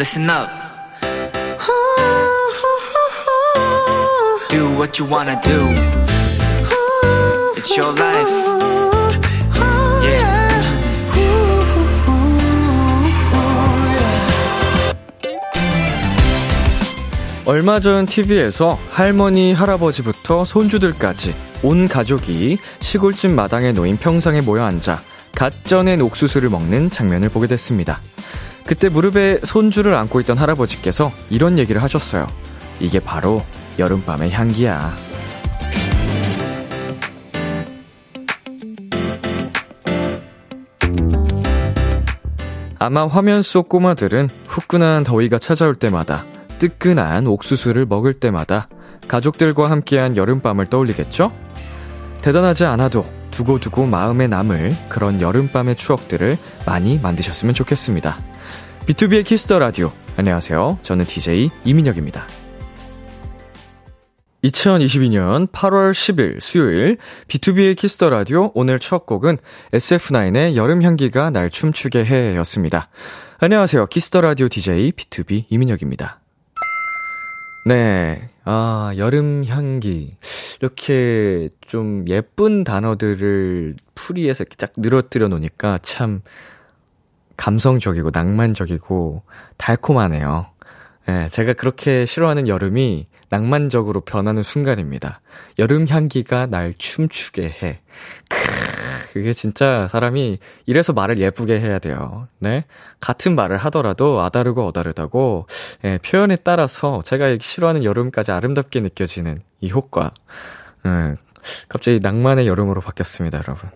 listen up. Do what you wanna do. It's your life. Yeah. 얼마 전 TV에서 할머니, 할아버지부터 손주들까지 온 가족이 시골집 마당에 놓인 평상에 모여 앉아 갓 쪄낸 옥수수를 먹는 장면을 보게 됐습니다. 그때 무릎에 손주를 안고 있던 할아버지께서 이런 얘기를 하셨어요. 이게 바로 여름밤의 향기야. 아마 화면 속 꼬마들은 후끈한 더위가 찾아올 때마다 뜨끈한 옥수수를 먹을 때마다 가족들과 함께한 여름밤을 떠올리겠죠? 대단하지 않아도 두고두고 마음에 남을 그런 여름밤의 추억들을 많이 만드셨으면 좋겠습니다. B2B의 키스터 라디오. 안녕하세요. 저는 DJ 이민혁입니다. 2022년 8월 10일 수요일 B2B의 키스터 라디오 오늘 첫 곡은 SF9의 여름 향기가 날 춤추게 해였습니다. 안녕하세요. 키스터 라디오 DJ B2B 이민혁입니다. 네. 아, 여름 향기. 이렇게 좀 예쁜 단어들을 풀이해서 이렇게 쫙 늘어뜨려 놓으니까 참 감성적이고 낭만적이고 달콤하네요. 예, 제가 그렇게 싫어하는 여름이 낭만적으로 변하는 순간입니다. 여름 향기가 날 춤추게 해. 크, 그게 진짜 사람이 이래서 말을 예쁘게 해야 돼요. 네. 같은 말을 하더라도 아 다르고 어 다르다고, 예, 표현에 따라서 제가 싫어하는 여름까지 아름답게 느껴지는 이 효과. 예, 갑자기 낭만의 여름으로 바뀌었습니다, 여러분.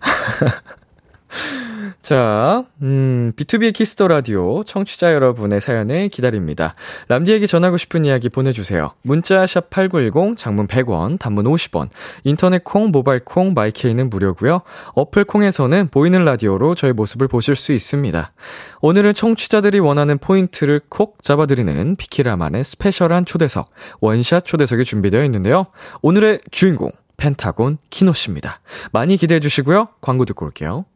자, 음, B2B 키스터 라디오 청취자 여러분의 사연을 기다립니다. 람디에게 전하고 싶은 이야기 보내주세요. 문자 샵 8910, 장문 100원, 단문 50원, 인터넷 콩, 모바일 콩, 마이케이는 무료고요 어플 콩에서는 보이는 라디오로 저의 모습을 보실 수 있습니다. 오늘은 청취자들이 원하는 포인트를 콕 잡아드리는 비키라만의 스페셜한 초대석, 원샷 초대석이 준비되어 있는데요. 오늘의 주인공, 펜타곤 키노 씨입니다. 많이 기대해 주시고요. 광고 듣고 올게요.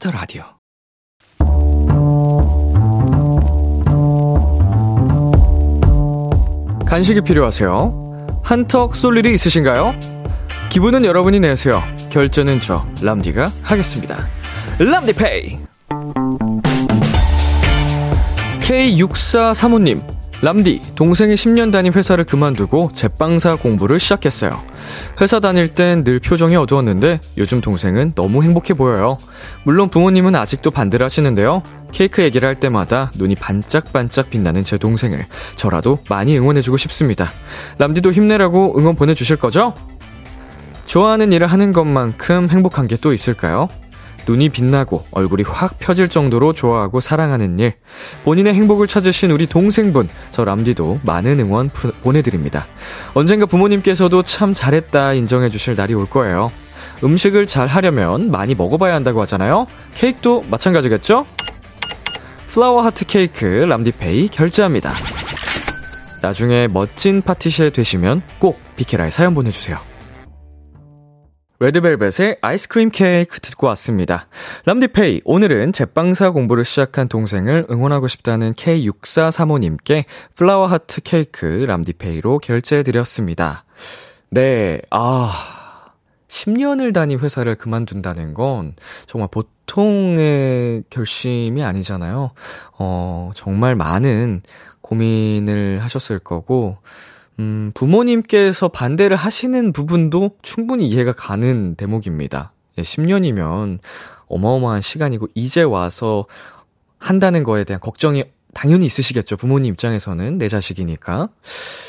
키스 더 라디오. 간식이 필요하세요? 한턱 쏠 일이 있으신가요? 기분은 여러분이 내세요. 결제는 저 람디가 하겠습니다. 람디페이. K6435님, 람디, 동생이 10년 다닌 회사를 그만두고 제빵사 공부를 시작했어요. 회사 다닐 땐 늘 표정이 어두웠는데 요즘 동생은 너무 행복해 보여요. 물론 부모님은 아직도 반대를 하시는데요. 케이크 얘기를 할 때마다 눈이 반짝반짝 빛나는 제 동생을 저라도 많이 응원해주고 싶습니다. 람디도 힘내라고 응원 보내주실 거죠? 좋아하는 일을 하는 것만큼 행복한 게 또 있을까요? 눈이 빛나고 얼굴이 확 펴질 정도로 좋아하고 사랑하는 일. 본인의 행복을 찾으신 우리 동생분, 저 람디도 많은 응원 푸, 보내드립니다. 언젠가 부모님께서도 참 잘했다 인정해주실 날이 올 거예요. 음식을 잘 하려면 많이 먹어봐야 한다고 하잖아요? 케이크도 마찬가지겠죠? 플라워 하트 케이크 람디페이 결제합니다. 나중에 멋진 파티시에 되시면 꼭 비케라에 사연 보내주세요. 레드벨벳의 아이스크림 케이크 듣고 왔습니다. 람디페이, 오늘은 제빵사 공부를 시작한 동생을 응원하고 싶다는 K6435님께 플라워 하트 케이크 람디페이로 결제해드렸습니다. 네, 아, 10년을 다닌 회사를 그만둔다는 건 정말 보통의 결심이 아니잖아요. 어, 정말 많은 고민을 하셨을 거고, 음, 부모님께서 반대를 하시는 부분도 충분히 이해가 가는 대목입니다. 예, 10년이면 어마어마한 시간이고, 이제 와서 한다는 거에 대한 걱정이 당연히 있으시겠죠. 부모님 입장에서는 내 자식이니까.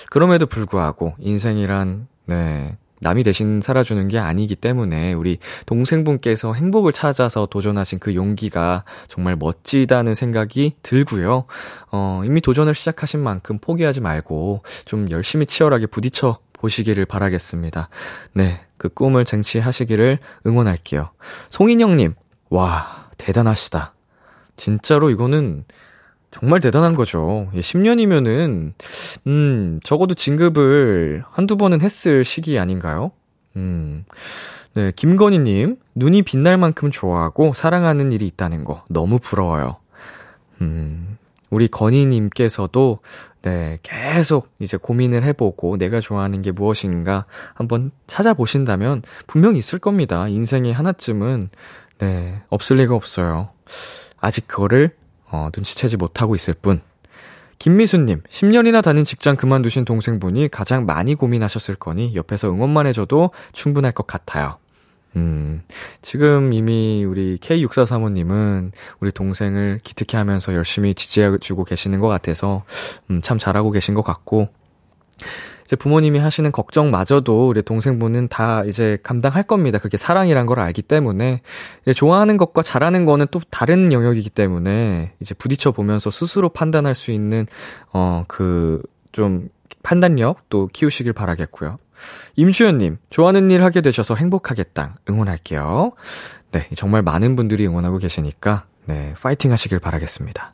그럼에도 불구하고 인생이란, 네, 남이 대신 살아주는 게 아니기 때문에 우리 동생분께서 행복을 찾아서 도전하신 그 용기가 정말 멋지다는 생각이 들고요. 어, 이미 도전을 시작하신 만큼 포기하지 말고 좀 열심히 치열하게 부딪혀 보시기를 바라겠습니다. 네, 그 꿈을 쟁취하시기를 응원할게요. 송인영님, 와, 대단하시다. 진짜로 이거는 정말 대단한 거죠. 10년이면은, 음, 적어도 진급을 한두 번은 했을 시기 아닌가요? 음. 네, 김건희님, 눈이 빛날 만큼 좋아하고 사랑하는 일이 있다는 거 너무 부러워요. 음, 우리 건희님께서도, 네, 계속 이제 고민을 해보고 내가 좋아하는 게 무엇인가 한번 찾아보신다면 분명 있을 겁니다. 인생에 하나쯤은, 네, 없을 리가 없어요. 아직 그거를 어, 눈치채지 못하고 있을 뿐. 김미수님, 10년이나 다닌 직장 그만두신 동생분이 가장 많이 고민하셨을 거니 옆에서 응원만 해줘도 충분할 것 같아요. 음, 지금 이미 우리 K6435님은 우리 동생을 기특해 하면서 열심히 지지해주고 계시는 것 같아서, 음, 참 잘하고 계신 것 같고, 이 제 부모님이 하시는 걱정마저도 우리 동생분은 다 이제 감당할 겁니다. 그게 사랑이란 걸 알기 때문에 좋아하는 것과 잘하는 거는 또 다른 영역이기 때문에 이제 부딪혀 보면서 스스로 판단할 수 있는 어 그 좀 판단력 또 키우시길 바라겠고요. 임주현님, 좋아하는 일 하게 되셔서 행복하겠다. 응원할게요. 네, 정말 많은 분들이 응원하고 계시니까, 네, 파이팅 하시길 바라겠습니다.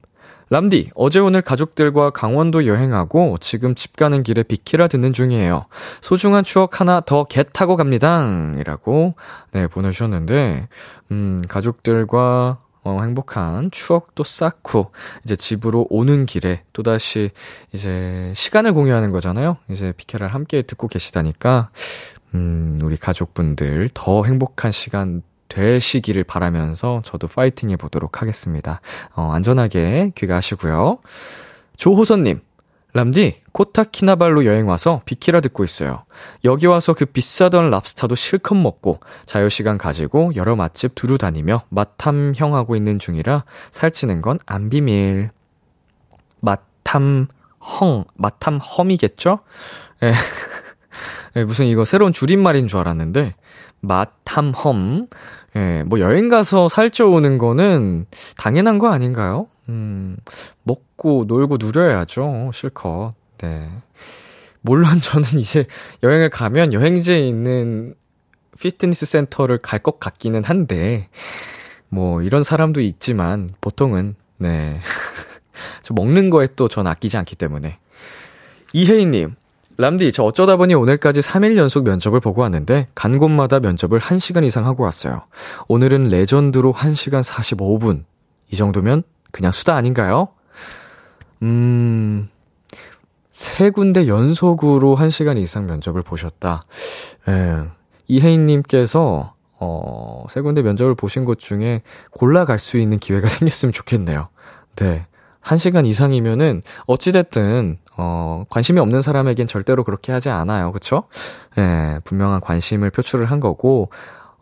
람디, 어제 오늘 가족들과 강원도 여행하고 지금 집 가는 길에 비키라 듣는 중이에요. 소중한 추억 하나 더개 타고 갑니다. 이라고, 네, 보내주셨는데, 음, 가족들과 어, 행복한 추억도 쌓고, 이제 집으로 오는 길에 또다시 이제 시간을 공유하는 거잖아요? 이제 비케라를 함께 듣고 계시다니까, 음, 우리 가족분들 더 행복한 시간 되시기를 바라면서 저도 파이팅 해보도록 하겠습니다. 어, 안전하게 귀가하시고요. 조호선님, 람디, 코타키나발루 여행 와서 비키라 듣고 있어요. 여기 와서 그 비싸던 랍스타도 실컷 먹고 자유시간 가지고 여러 맛집 두루 다니며 맛 탐형하고 있는 중이라 살찌는 건 안 비밀. 맛탐, 헝, 맛탐 험이겠죠? 예. 예, 무슨 이거 새로운 줄임말인 줄 알았는데, 맛탐험. 예, 뭐 여행 가서 살쪄오는 거는 당연한 거 아닌가요? 음, 먹고 놀고 누려야죠. 실컷. 네. 물론 저는 이제 여행을 가면 여행지에 있는 피트니스 센터를 갈 것 같기는 한데, 뭐 이런 사람도 있지만 보통은, 네. 저 먹는 거에 또 전 아끼지 않기 때문에. 이혜인님, 람디, 저 어쩌다 보니 오늘까지 3일 연속 면접을 보고 왔는데, 간 곳마다 면접을 1시간 이상 하고 왔어요. 오늘은 레전드로 1시간 45분. 이 정도면 그냥 수다 아닌가요? 음, 세 군데 연속으로 1시간 이상 면접을 보셨다. 예. 이혜인님께서, 어, 세 군데 면접을 보신 곳 중에 골라갈 수 있는 기회가 생겼으면 좋겠네요. 네. 1시간 이상이면은, 어찌됐든, 어, 관심이 없는 사람에겐 절대로 그렇게 하지 않아요. 그쵸? 예, 분명한 관심을 표출을 한 거고,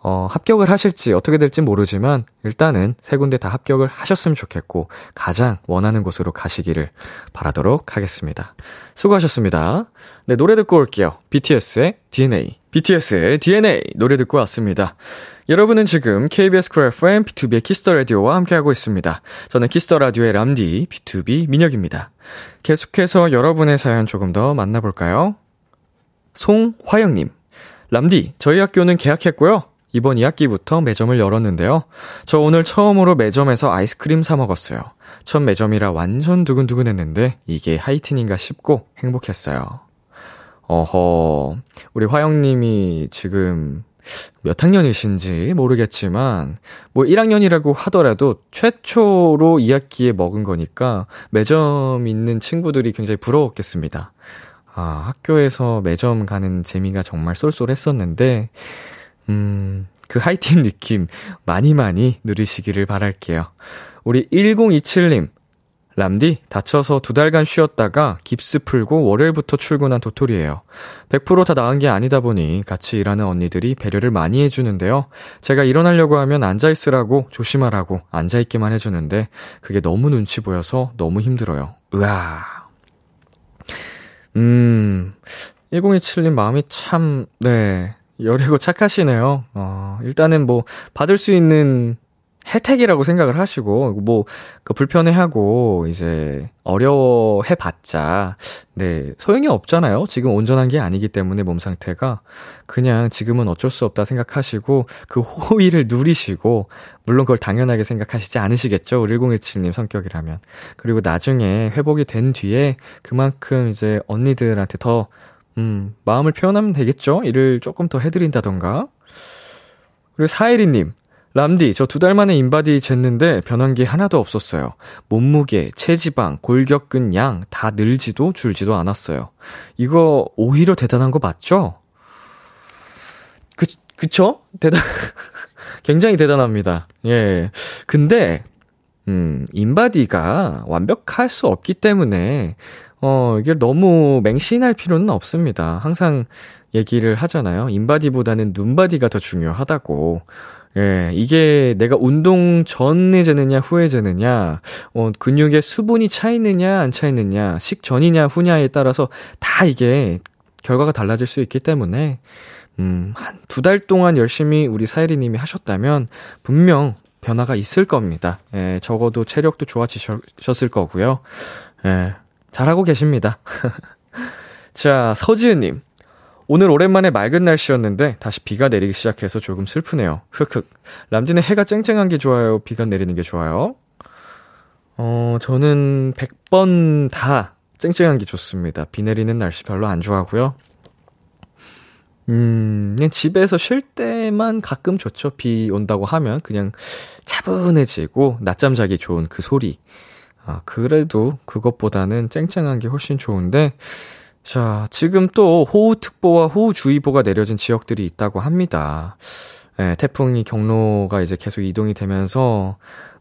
어, 합격을 하실지 어떻게 될지 모르지만, 일단은 세 군데 다 합격을 하셨으면 좋겠고, 가장 원하는 곳으로 가시기를 바라도록 하겠습니다. 수고하셨습니다. 네, 노래 듣고 올게요. BTS의 DNA. BTS의 DNA 노래 듣고 왔습니다. 여러분은 지금 KBS 쿨 FM 비투비의 키스 더 라디오와 함께하고 있습니다. 저는 키스 더 라디오의 람디 비투비 민혁입니다. 계속해서 여러분의 사연 조금 더 만나볼까요? 송화영님. 람디, 저희 학교는 개학했고요. 이번 2학기부터 매점을 열었는데요. 저 오늘 처음으로 매점에서 아이스크림 사 먹었어요. 첫 매점이라 완전 두근두근했는데 이게 하이틴인가 싶고 행복했어요. 어허, 우리 화영님이 지금 몇 학년이신지 모르겠지만, 뭐 1학년이라고 하더라도 최초로 2학기에 먹은 거니까 매점 있는 친구들이 굉장히 부러웠겠습니다. 아, 학교에서 매점 가는 재미가 정말 쏠쏠했었는데, 음, 그 하이틴 느낌 많이 많이 누리시기를 바랄게요. 우리 1027님, 람디, 다쳐서 두 달간 쉬었다가 깁스 풀고 월요일부터 출근한 도토리예요. 100%다 나은 게 아니다 보니 같이 일하는 언니들이 배려를 많이 해주는데요. 제가 일어나려고 하면 앉아있으라고 조심하라고 앉아있기만 해주는데 그게 너무 눈치 보여서 너무 힘들어요. 으아. 음, 1027님 마음이 참, 네, 여리고 착하시네요. 어, 일단은 뭐, 받을 수 있는 혜택이라고 생각을 하시고, 뭐, 그 불편해하고, 이제, 어려워해 봤자, 네, 소용이 없잖아요. 지금 온전한 게 아니기 때문에 몸 상태가. 그냥 지금은 어쩔 수 없다 생각하시고, 그 호의를 누리시고, 물론 그걸 당연하게 생각하시지 않으시겠죠. 1017님 성격이라면. 그리고 나중에 회복이 된 뒤에, 그만큼 이제 언니들한테 더, 음, 마음을 표현하면 되겠죠? 일을 조금 더 해드린다던가. 그리고 사혜리님, 람디, 저 두 달 만에 인바디 쟀는데 변한 게 하나도 없었어요. 몸무게, 체지방, 골격근 양 다 늘지도 줄지도 않았어요. 이거 오히려 대단한 거 맞죠? 그, 그쵸? 대단, 굉장히 대단합니다. 예. 근데, 음, 인바디가 완벽할 수 없기 때문에, 어, 이게 너무 맹신할 필요는 없습니다. 항상 얘기를 하잖아요. 인바디보다는 눈바디가 더 중요하다고. 예, 이게 내가 운동 전에 재느냐, 후에 재느냐, 어, 근육에 수분이 차 있느냐, 안 차 있느냐, 식전이냐, 후냐에 따라서 다 이게 결과가 달라질 수 있기 때문에, 음, 한 두 달 동안 열심히 우리 사예리 님이 하셨다면, 분명 변화가 있을 겁니다. 예, 적어도 체력도 좋아지셨을 거고요. 예, 잘하고 계십니다. 자, 서지은 님. 오늘 오랜만에 맑은 날씨였는데 다시 비가 내리기 시작해서 조금 슬프네요. 흑흑. 람디는 해가 쨍쨍한 게 좋아요? 비가 내리는 게 좋아요? 어, 저는 100번 다 쨍쨍한 게 좋습니다. 비 내리는 날씨 별로 안 좋아하고요. 음, 그냥 집에서 쉴 때만 가끔 좋죠. 비 온다고 하면 그냥 차분해지고 낮잠 자기 좋은 그 소리. 아, 그래도 그것보다는 쨍쨍한 게 훨씬 좋은데 자, 지금 또 호우특보와 호우주의보가 내려진 지역들이 있다고 합니다. 예, 태풍이 경로가 이제 계속 이동이 되면서,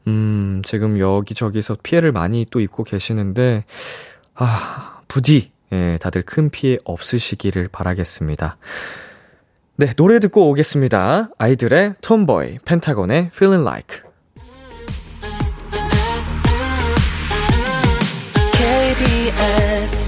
음, 지금 여기저기서 피해를 많이 또 입고 계시는데, 아, 부디, 예, 다들 큰 피해 없으시기를 바라겠습니다. 네, 노래 듣고 오겠습니다. 아이들의 TOMBOY, 펜타곤의 Feeling Like. KBS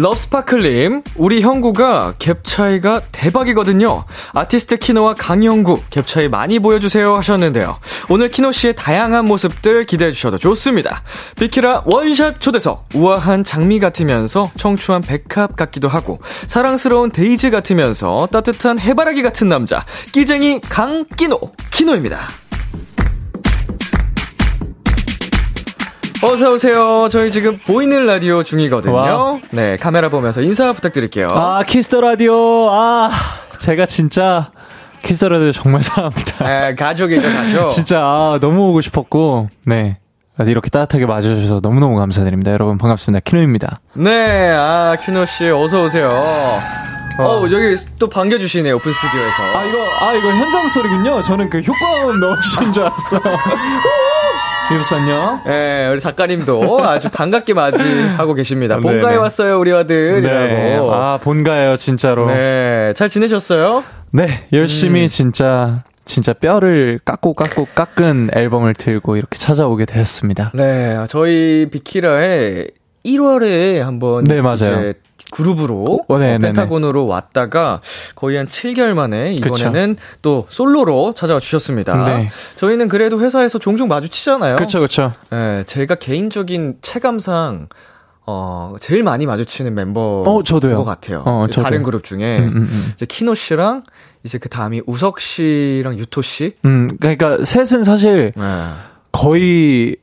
럽스파클님, 우리 형구가 갭 차이가 대박이거든요. 아티스트 키노와 강형구, 갭 차이 많이 보여주세요 하셨는데요. 오늘 키노 씨의 다양한 모습들 기대해 주셔도 좋습니다. 비키라 원샷 초대석, 우아한 장미 같으면서 청초한 백합 같기도 하고, 사랑스러운 데이지 같으면서 따뜻한 해바라기 같은 남자, 끼쟁이 강키노, 키노입니다. 어서 오세요. 저희 지금 보이는 라디오 중이거든요. 와. 네, 카메라 보면서 인사 부탁드릴게요. 아, 키스 더 라디오. 아, 제가 진짜 키스 더 라디오 정말 사랑합니다. 네, 가족이죠, 가족. 진짜 아, 너무 오고 싶었고, 네. 이렇게 따뜻하게 맞아주셔서 너무너무 감사드립니다. 여러분 반갑습니다. 키노입니다. 네, 아, 키노 씨, 어서 오세요. 어, 어 여기 또 반겨주시네요, 오픈 스튜디오에서. 아, 이거, 아, 이거 현장 소리군요. 저는 그 효과음 넣어주신 줄 알았어. 안녕. 네, 우리 작가님도 아주 반갑게 맞이하고 계십니다. 네, 본가에 네. 왔어요, 우리 아들이라고. 네. 아, 본가예요, 진짜로. 네, 잘 지내셨어요? 네, 열심히 음. 진짜 진짜 뼈를 깎고 깎고 깎은 앨범을 들고 이렇게 찾아오게 되었습니다. 네, 저희 비키라에 1월에 한번 네, 맞아요. 그룹으로 어, 네, 어, 펜타곤으로 왔다가 거의 한 7개월 만에 이번에는 그쵸. 또 솔로로 찾아와 주셨습니다. 네. 저희는 그래도 회사에서 종종 마주치잖아요. 그렇죠, 그렇죠. 네, 제가 개인적인 체감상 어, 제일 많이 마주치는 멤버인 어, 저도요. 것 같아요. 어, 저도. 다른 그룹 중에 음, 음, 음. 이제 키노 씨랑 이제 그 다음이 우석 씨랑 유토 씨. 음, 그러니까 셋은 사실 네. 거의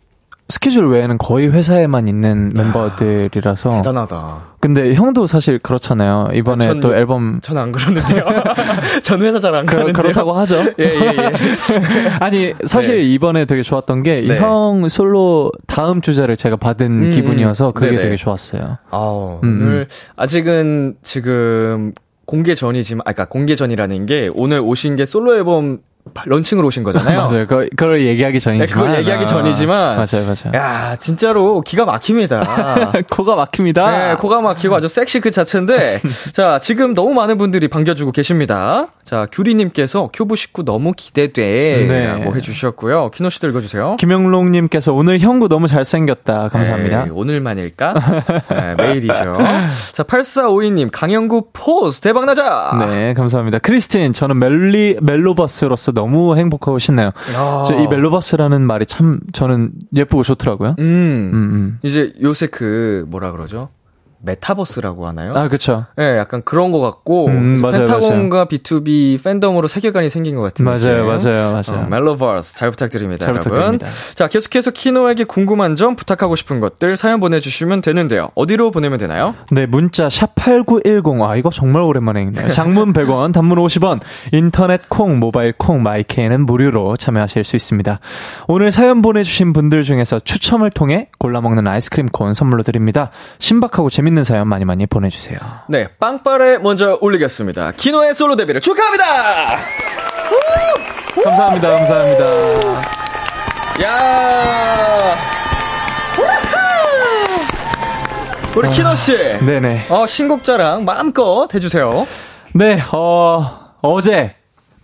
스케줄 외에는 거의 회사에만 있는 멤버들이라서 대단하다. 근데 형도 사실 그렇잖아요. 이번에 아, 전- 또 앨범 전안 그러는데요. 전 회사 잘안 그, 가는데요. 그렇다고 하죠. 예, 예, 예. 아니 사실 네. 이번에 되게 좋았던 게 네. 형 솔로 다음 주제를 제가 받은 음, 기분이어서 그게 네네. 되게 좋았어요. 아, 음, 오늘 아직은 지금 공개 전이지만, 아, 그러니까 공개 전이라는 게 오늘 오신 게 솔로 앨범 런칭으로 오신 거잖아요. 맞아요. 그, 그걸 얘기하기 전이지만. 네, 그걸 얘기하기 전이지만. 맞아요, 맞아요. 야, 진짜로 기가 막힙니다. 코가 막힙니다. 네, 코가 막히고 아주 섹시 그 자체인데, 자, 지금 너무 많은 분들이 반겨주고 계십니다. 자, 규리님께서 큐브 19 너무 기대돼. 네. 라고 해주셨고요. 키노 씨도 읽어주세요. 김영롱님께서 오늘 형구 너무 잘생겼다. 감사합니다. 에이, 오늘만일까? 네, 매일이죠. 자, 8452님, 강형구 포즈 대박나자! 네, 감사합니다. 크리스틴, 저는 멜리, 멜로버스로서 너무 행복하고 신나요. 아. 저이 멜로버스라는 말이 참 저는 예쁘고 좋더라고요. 음, 음, 음. 이제 요새 그, 뭐라 그러죠? 메타버스라고 하나요? 아, 그쵸. 네, 약간 그런 것 같고, 음, 맞아요, 펜타곤과 B2B 팬덤으로 세계관이 생긴 것 같은 맞아요. 맞아요, 맞아요. 어, 멜로버스 잘 부탁드립니다, 잘 여러분. 부탁드립니다. 자, 계속해서 키노에게 궁금한 점, 부탁하고 싶은 것들 사연 보내주시면 되는데요. 어디로 보내면 되나요? 네, 문자 샵 8910. 아, 이거 정말 오랜만에 읽네요. 장문 100원, 단문 50원, 인터넷 콩, 모바일 콩, 마이케이는 무료로 참여하실 수 있습니다. 오늘 사연 보내주신 분들 중에서 추첨을 통해 골라 먹는 아이스크림 콘 선물로 드립니다. 신박하고 재밌는 사연 많이 많이 보내주세요. 네, 빵빠레 먼저 올리겠습니다. 키노의 솔로 데뷔를 축하합니다! 감사합니다, 감사합니다. 야 우리 키노 씨. 네네. 어, 신곡 자랑 마음껏 해주세요. 네, 어, 어제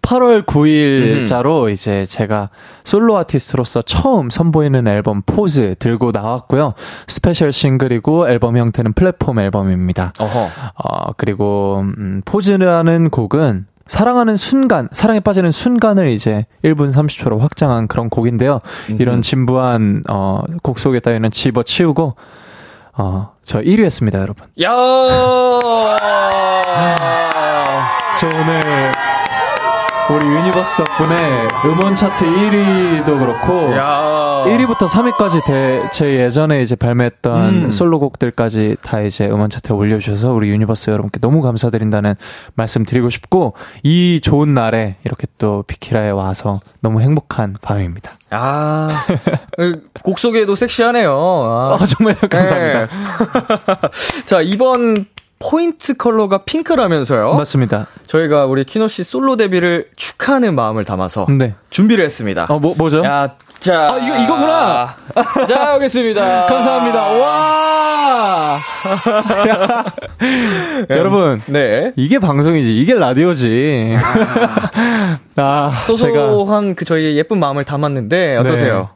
8월 9일자로 이제 제가 솔로 아티스트로서 처음 선보이는 앨범 포즈 들고 나왔고요. 스페셜 싱글이고 앨범 형태는 플랫폼 앨범입니다. 어허. 어, 그리고, 음, 포즈라는 곡은 사랑하는 순간, 사랑에 빠지는 순간을 이제 1분 30초로 확장한 그런 곡인데요. 이런 진부한, 어, 곡 소개 따위는 집어치우고, 어, 저 1위 했습니다, 여러분. 야 저 오늘 우리 유니버스 덕분에 음원 차트 1위도 그렇고 야 1위부터 3위까지 대, 제 예전에 이제 발매했던 음. 솔로곡들까지 다 이제 음원 차트에 올려주셔서 우리 유니버스 여러분께 너무 감사드린다는 말씀 드리고 싶고 이 좋은 날에 이렇게 또 비키라에 와서 너무 행복한 밤입니다. 아, 곡 소개도 섹시하네요. 아. 아, 정말 감사합니다. 네. 자, 이번 포인트 컬러가 핑크라면서요. 맞습니다. 저희가 우리 키노 씨 솔로 데뷔를 축하하는 마음을 담아서 네. 준비를 했습니다. 어, 뭐, 뭐죠? 야, 자. 아, 이거- 이거구나! 자, 오겠습니다. 감사합니다. 와! 여러분, 네. 이게 방송이지, 이게 라디오지. 아, 제가. 소소한 그 저희의 예쁜 마음을 담았는데 어떠세요?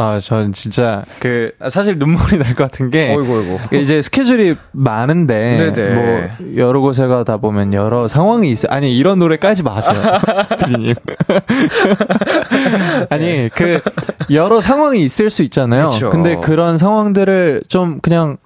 아, 전 진짜, 그, 사실 눈물이 날 것 같은 게. 어이구, 어이구. 이제 스케줄이 많은데. 네네. 뭐, 여러 곳에 가다 보면 여러 상황이 있어. 아니, 이런 노래 깔지 마세요. 피디님. 아니, 그, 여러 상황이 있을 수 있잖아요. 그쵸. 근데 그런 상황들을 좀 그냥,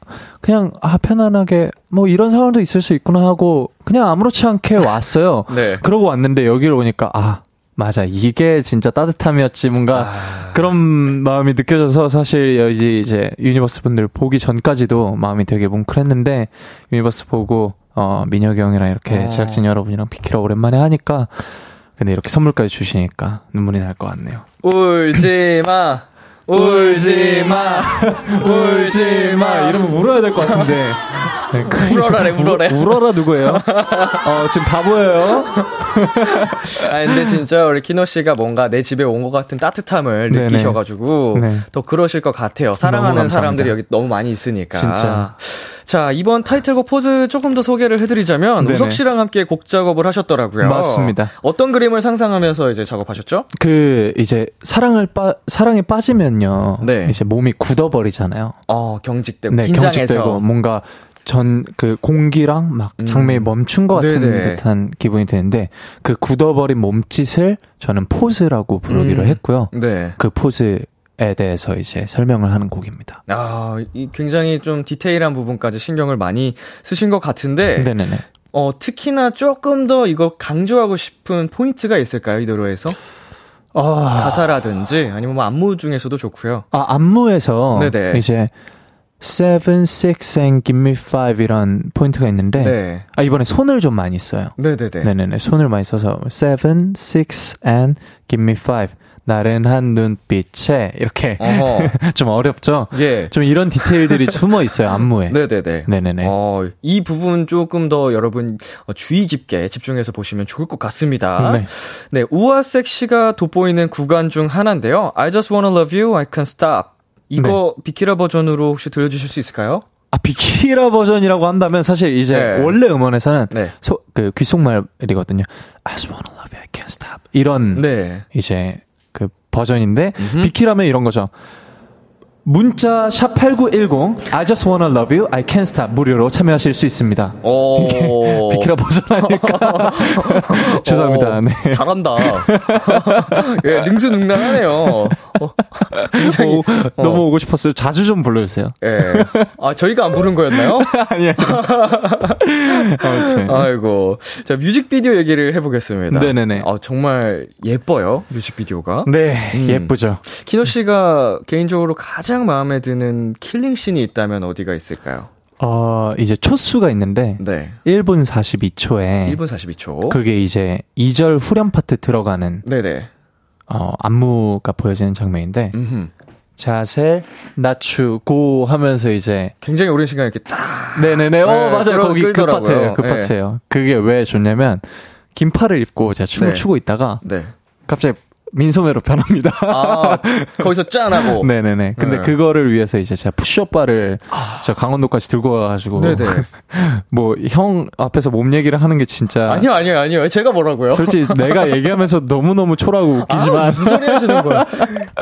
그냥, 아, 편안하게, 뭐 이런 상황도 있을 수 있구나 하고, 그냥 아무렇지 않게 왔어요. 네. 그러고 왔는데 여기를 오니까, 아, 맞아. 이게 진짜 따뜻함이었지. 뭔가 그런 마음이 느껴져서 사실 여기 이제 유니버스 분들 보기 전까지도 마음이 되게 뭉클했는데 유니버스 보고 어 민혁이 형이랑 이렇게 어. 제작진 여러분이랑 비키라 오랜만에 하니까 근데 이렇게 선물까지 주시니까 눈물이 날 것 같네요. 울지 마. 울지 마. 울지 마. 이러면 울어야 될 것 같은데. 네, 그- 울어라래, 울어래. 우- 울어라 누구예요? 어, 지금 바보예요? 아 근데 진짜 우리 키노 씨가 뭔가 내 집에 온 것 같은 따뜻함을 네네. 느끼셔가지고 네. 더 그러실 것 같아요. 사랑하는. 사람들이 여기 너무 많이 있으니까. 진짜. 자 이번 타이틀곡 포즈 조금 더 소개를 해드리자면 네네. 우석 씨랑 함께 곡 작업을 하셨더라고요. 맞습니다. 어떤 그림을 상상하면서 이제 작업하셨죠? 그 이제 사랑을 빠 사랑에 빠지면요. 네. 이제 몸이 굳어버리잖아요. 어 경직되고 네, 긴장해서 경직되고 뭔가 전 그 공기랑 막 음. 장면이 멈춘 것 같은 네네. 듯한 기분이 드는데 그 굳어버린 몸짓을 저는 포즈라고 부르기로 음. 했고요. 네. 그 포즈 에 대해서 이제 설명을 하는 곡입니다. 아, 이 굉장히 좀 디테일한 부분까지 신경을 많이 쓰신 것 같은데, 네네네. 어, 특히나 조금 더 이거 강조하고 싶은 포인트가 있을까요, 이 노래에서? 아, 가사라든지 아니면 뭐 안무 중에서도 좋고요. 아 안무에서 네네. 이제 seven, six and give me five 이런 포인트가 있는데 네. 아 이번에 손을 좀 많이 써요. 네네네. 네네네 손을 많이 써서 seven, six and give me five 나른한 눈빛에 이렇게 어허. 좀 어렵죠. 예. 좀 이런 디테일들이 숨어 있어요 안무에. 네네네. 네네네. 어, 이 부분 조금 더 여러분 어, 주의 깊게 집중해서 보시면 좋을 것 같습니다. 네. 네, 우아 섹시가 돋보이는 구간 중 하나인데요. I just wanna love you, I can't stop. 이거 네. 비키라 버전으로 혹시 들려주실 수 있을까요? 아 비키라 버전이라고 한다면 사실 이제 네. 원래 음원에서는 네. 소, 그 귓속말이거든요. I just wanna love you, I can't stop. 이런 네. 이제 그 버전인데 비키라면 이런 거죠. 문자 샵 8910 I just wanna love you I can't stop 무료로 참여하실 수 있습니다. 오. 비키라 버전 아닐까? 죄송합니다. 어, 네. 잘한다. 예, 능수능란하네요. 어, 굉장히. 오, 너무 오고 싶었어요. 자주 좀 불러주세요. 예. 아, 저희가 안 부른 거였나요? 아무튼. 아이고. 자, 뮤직비디오 얘기를 해보겠습니다. 네네네. 아, 정말 예뻐요, 뮤직비디오가. 네, 음. 예쁘죠. 키노 씨가 개인적으로 가장 마음에 드는 killing scene이 있다면 어디가 있을까요? 어, 이제 초수가 있는데, 네. 1분 42초에, 1분 42초. 그게 이제 2절 후렴 파트 들어가는, 네네. 어, 안무가 보여지는 장면인데, 음흠. 자세 낮추고 하면서 이제, 굉장히 오랜 시간 이렇게 딱. 네네네, 어, 네, 맞아요. 거기 그. 파트예요. 그 네. 파트예요. 그게 왜 좋냐면, 긴팔을 입고 제가 춤을 네. 추고 있다가, 네. 갑자기 민소매로 변합니다. 아, 거기서 짠하고. 네네네. 근데 네. 그거를 위해서 이제 제가 푸시업 바를 저 강원도까지 들고 와가지고. 네네. 뭐, 형 앞에서 몸 얘기를 하는 게 진짜. 아니요, 아니요, 아니요. 제가 뭐라고요? 솔직히 내가 얘기하면서 너무 너무 초라하고 아, 웃기지만. 무슨 소리 하시는 거야?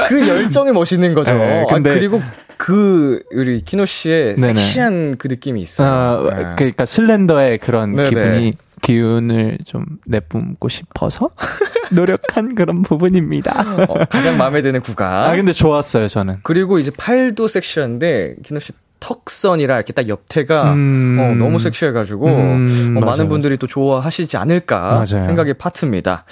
그 열정이 멋있는 거죠. 네, 아, 근데- 그리고 그 우리 키노 씨의 네네. 섹시한 그 느낌이 있어요. 아, 네. 그러니까 슬렌더의 그런 네네. 기분이, 기운을 좀 내뿜고 싶어서 노력한 그런 부분입니다. 어, 가장 마음에 드는 구간. 아, 근데 좋았어요, 저는. 그리고 이제 팔도 섹시한데 키노 씨 턱선이라 이렇게 딱 옆태가 음. 어, 너무 섹시해가지고 음, 어, 맞아요, 많은 분들이 또 좋아하시지 않을까 맞아요. 생각의 파트입니다.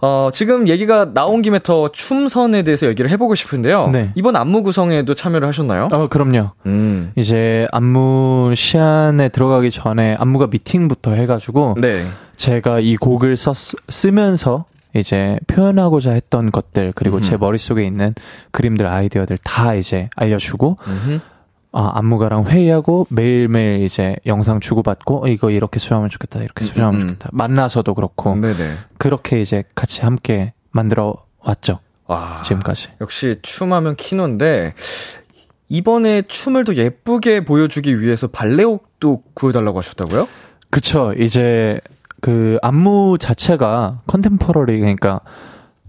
어, 지금 얘기가 나온 김에 더 춤선에 대해서 얘기를 해보고 싶은데요. 네. 이번 안무 구성에도 참여를 하셨나요? 어, 그럼요. 음. 이제 안무 시안에 들어가기 전에 안무가 미팅부터 해가지고 네. 제가 이 곡을 썼, 쓰면서 이제 표현하고자 했던 것들 그리고 제 머릿속에 있는 그림들 아이디어들 다 이제 알려주고 음흠. 아, 안무가랑 회의하고 매일매일 이제 영상 주고받고 어, 이거 이렇게 수정하면 좋겠다 이렇게 수정하면 음, 음. 좋겠다 만나서도 그렇고 네네. 그렇게 이제 같이 함께 만들어 왔죠 와. 지금까지 역시 춤하면 키노인데 이번에 춤을 더 예쁘게 보여주기 위해서 발레옥도 구해달라고 하셨다고요? 그쵸 이제 그 안무 자체가 contemporary 그러니까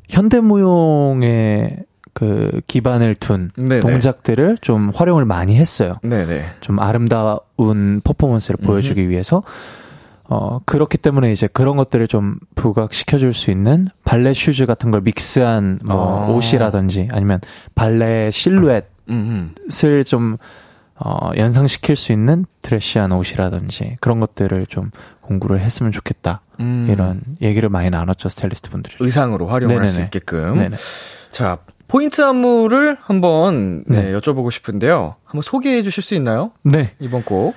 현대무용의 그 기반을 둔 네네. 동작들을 좀 활용을 많이 했어요. 네네. 좀 아름다운 퍼포먼스를 보여주기 위해서 어 그렇기 때문에 이제 그런 것들을 좀 부각시켜 줄 수 있는 발레 슈즈 같은 걸 믹스한 뭐 아. 옷이라든지 아니면 발레 실루엣을 음, 좀 어, 연상시킬 수 있는 드레시한 옷이라든지 그런 것들을 좀 공부를 했으면 좋겠다. 음. 이런 얘기를 많이 나눴죠, 스타일리스트 분들이. 의상으로 활용할 네네네. 수 있게끔. 네네. 자, 포인트 안무를 한번 네, 네. 여쭤보고 싶은데요. 한번 소개해 주실 수 있나요? 네. 이번 곡.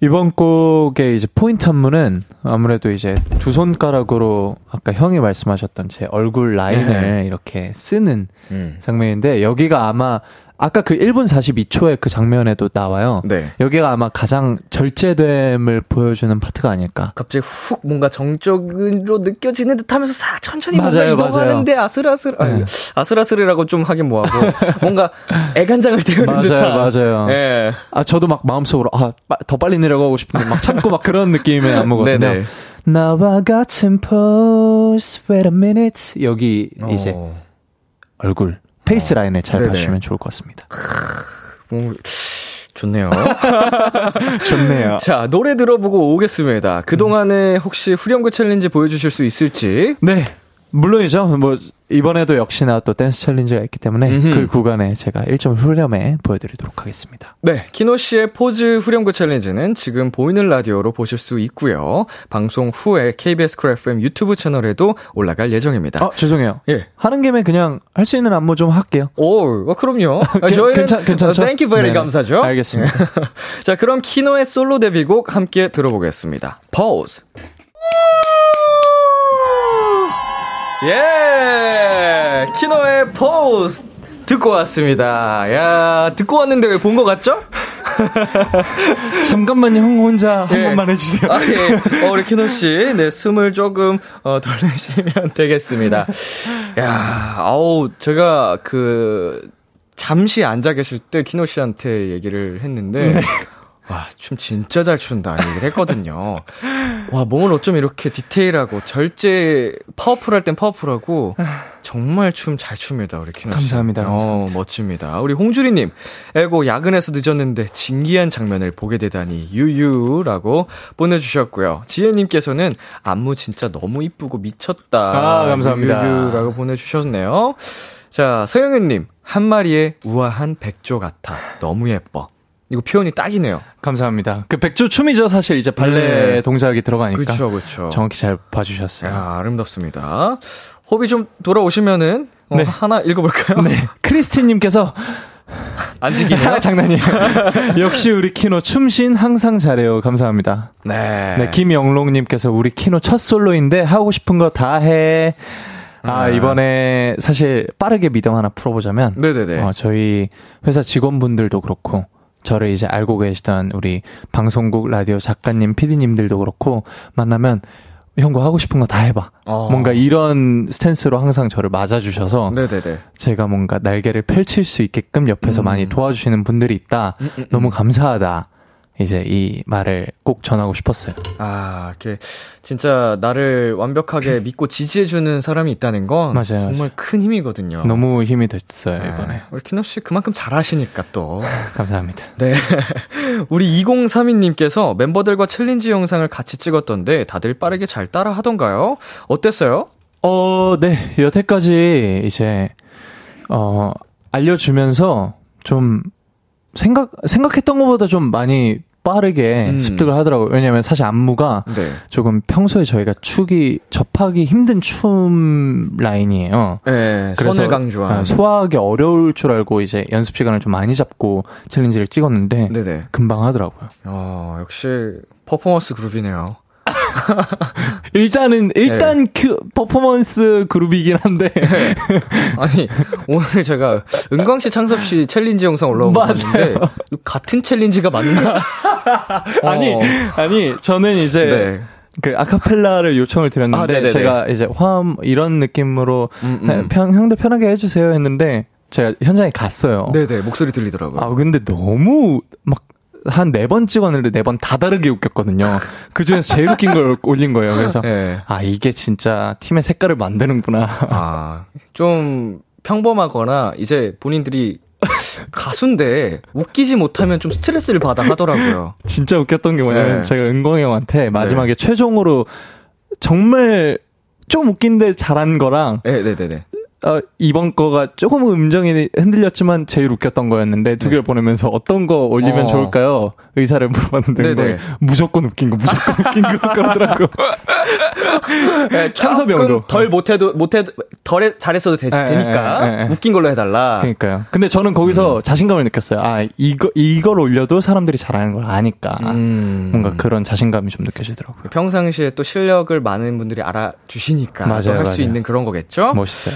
이번 곡의 이제 포인트 안무는 아무래도 이제 두 손가락으로 아까 형이 말씀하셨던 제 얼굴 라인을 네. 이렇게 쓰는 음. 장면인데 여기가 아마 아까 그 1분 42초의 그 장면에도 나와요. 네. 여기가 아마 가장 절제됨을 보여주는 파트가 아닐까. 갑자기 훅 뭔가 정적으로 느껴지는 듯 하면서 싹 천천히 맞아요, 뭔가 이동하는데 아슬아슬, 네. 아슬아슬이라고 좀 하긴 뭐하고, 뭔가 애간장을 태우는 맞아요, 듯한. 맞아요. 예. 아 저도 막 마음속으로 아더 빨리 내려가고 싶은데 막 참고 막 그런 느낌의 안무거든요. 네네. 나와 같은 pose, wait a minute. 여기 이제 어. 얼굴 페이스 라인을 잘 네네. 봐주시면 좋을 것 같습니다. 오, 좋네요. 좋네요. 자, 노래 들어보고 오겠습니다. 그동안에 혹시 후렴구 challenge 보여주실 수 있을지. 네. 물론이죠. 뭐 이번에도 역시나 또 댄스 challenge가 있기 때문에 음흠. 그 구간에 제가 1절 후렴에 보여드리도록 하겠습니다. 네, 키노 씨의 포즈 후렴구 challenge는 지금 보이는 라디오로 보실 수 있고요. 방송 후에 KBS 쿨 FM 유튜브 채널에도 올라갈 예정입니다. 아, 죄송해요. 예. 하는 김에 그냥 할 수 있는 안무 좀 할게요. 오, 어, 그럼요. 아, 괜- 저희는 괜찮- 괜찮죠? Thank you very 네네. 감사죠. 알겠습니다. 자, 그럼 키노의 솔로 데뷔곡 함께 들어보겠습니다. Pose. 예! 키노의 Pose 듣고 왔습니다. 야, 듣고 왔는데 왜 본 것 같죠? 잠깐만요, 형 혼자 한 예. 번만 해주세요. 아, 예. 어, 우리 키노 씨, 네, 숨을 조금, 어, 덜 내쉬면 되겠습니다. 야, 아우, 제가 그, 잠시 앉아 계실 때 키노 씨한테 얘기를 했는데, 네. 와, 춤 진짜 잘 춘다, 얘기를 했거든요. 와, 몸을 어쩜 이렇게 디테일하고, 절제, 파워풀할 땐 파워풀하고, 정말 춤 잘 춥니다, 우리 키노 씨. 감사합니다, 어, 감사합니다. 멋집니다. 우리 홍주리님, 에고, 야근해서 늦었는데, 진기한 장면을 보게 되다니, 유유라고 보내주셨고요. 지혜님께서는, 안무 진짜 너무 이쁘고 미쳤다. 아, 감사합니다. 유유라고 보내주셨네요. 자, 서영은님, 한 마리의 우아한 백조 같아. 너무 예뻐. 이거 표현이 딱이네요. 감사합니다. 그 백조 춤이죠, 사실 이제 발레 네. 동작이 들어가니까. 그렇죠, 그렇죠. 정확히 잘 봐주셨어요. 야, 아름답습니다. 호비 좀 돌아오시면은 어, 네. 하나 읽어볼까요? 네. 크리스틴님께서 안지기네요. 장난이에요. 역시 우리 키노 춤신 항상 잘해요. 감사합니다. 네. 네, 김영롱님께서 우리 키노 첫 솔로인데 하고 싶은 거 다 해. 아, 네. 이번에 사실 빠르게 미담 하나 풀어보자면, 네네네. 어, 저희 회사 직원분들도 그렇고, 저를 이제 알고 계시던 우리 방송국 라디오 작가님, PD님들도 그렇고, 만나면, 형거 하고 싶은 거 다 해봐. 어. 뭔가 이런 스탠스로 항상 저를 맞아주셔서, 네네네. 제가 뭔가 날개를 펼칠 수 있게끔 옆에서 음. 많이 도와주시는 분들이 있다. 음, 음, 음. 너무 감사하다. 이제 이 말을 꼭 전하고 싶었어요. 아, 이렇게 진짜 나를 완벽하게 믿고 지지해주는 사람이 있다는 건 맞아요, 정말 맞아요. 큰 힘이거든요. 너무 힘이 됐어요, 네. 이번에. 우리 키노 씨 그만큼 잘하시니까 또. 감사합니다. 네. 우리 2032님께서 멤버들과 challenge 영상을 같이 찍었던데 다들 빠르게 잘 따라 하던가요? 어땠어요? 어, 네. 여태까지 이제, 어, 알려주면서 좀 생각, 생각했던 것보다 좀 많이 빠르게 음. 습득을 하더라고요. 왜냐면 사실 안무가 네. 조금 평소에 저희가 축이, 접하기 힘든 춤 라인이에요. 네, 선을 강조한. 아, 소화하기 어려울 줄 알고 이제 연습 시간을 좀 많이 잡고 챌린지를 찍었는데 네네. 금방 하더라고요. 어, 역시 퍼포먼스 그룹이네요. 일단은 네. 일단 그 퍼포먼스 그룹이긴 한데 아니, 오늘 제가 은광 씨, 창섭 씨 challenge 영상 올라온 거 봤는데, 같은 challenge가 맞나? 어, 아니 아니 저는 이제 네. 그 아카펠라를 요청을 아, 드렸는데 네네네. 제가 이제 화음 이런 느낌으로 음, 음. 해- 편, 형들 편하게 해주세요 했는데 제가 현장에 갔어요. 네네, 목소리 들리더라고요. 아 근데 너무 막 한네번 찍었는데 네 번 다 다르게 웃겼거든요. 그 중에서 제일 웃긴 걸 올린 거예요. 그래서 네. 아 이게 진짜 팀의 색깔을 만드는구나. 아, 좀 평범하거나, 이제 본인들이 가수인데, 웃기지 못하면 좀 스트레스를 받아 하더라고요. 진짜 웃겼던 게 뭐냐면 네. 제가 은광이 형한테 마지막에 최종으로 정말 좀 웃긴데 잘한 거랑 네네네네. 어, 이번 거가 조금 음정이 흔들렸지만 제일 웃겼던 거였는데 두 개를 보내면서 어떤 거 올리면 어. 좋을까요? 의사를 물어봤는데. 은광이 무조건 웃긴 거 무조건 웃긴 거 그러더라고. 네, 창섭이 조금 형도. 덜 못해도, 못해도, 덜 잘했어도 되, 에, 되니까, 에, 에, 에. 웃긴 걸로 해달라. 그러니까요. 근데 저는 음. 거기서 자신감을 느꼈어요. 아 이거 이걸 올려도 사람들이 잘하는 걸 아니까 음. 뭔가 그런 자신감이 좀 느껴지더라고요. 평상시에 또 실력을 많은 분들이 알아주시니까 할 수. 있는 그런 거겠죠? 멋있어요.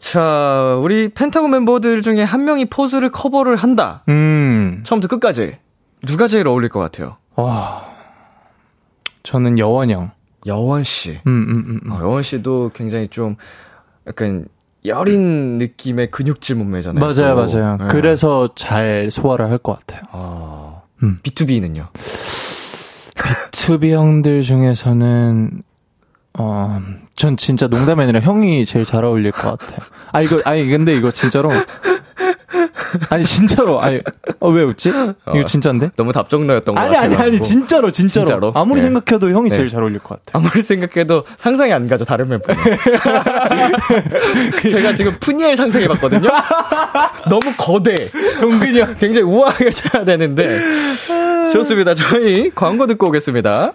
자, 우리 펜타곤 멤버들 중에 한 명이 포즈를 커버를 한다. 음. 처음부터 끝까지. 누가 제일 어울릴 것 같아요? 와. 저는 여원 형. 여원 씨. 음, 음, 음, 음. 어, 여원 씨도 굉장히 좀 약간 여린 느낌의 근육질 몸매잖아요. 맞아요, 또. 맞아요. 네. 그래서 잘 소화를 할 것 같아요. 어, 음. B2B는요? 투비 형들 중에서는 어, 전 진짜 농담이 아니라 형이 제일 잘 어울릴 것 같아요. 아, 이거, 아니, 근데 이거 진짜로. 아니 진짜로 아니 어, 왜 웃지? 이거 진짜인데? 너무 답정너였던 것 아니 아니 같아가지고. 아니 진짜로 진짜로, 진짜로? 아무리 네. 생각해도 형이 네. 제일 잘 어울릴 것 같아. 아무리 생각해도 상상이 안 가죠 다른 멤버는. 제가 지금 푸니엘 상상해봤거든요. 너무 거대. 동근이 형 굉장히 우아하게 쳐야 되는데. 좋습니다. 저희 광고 듣고 오겠습니다.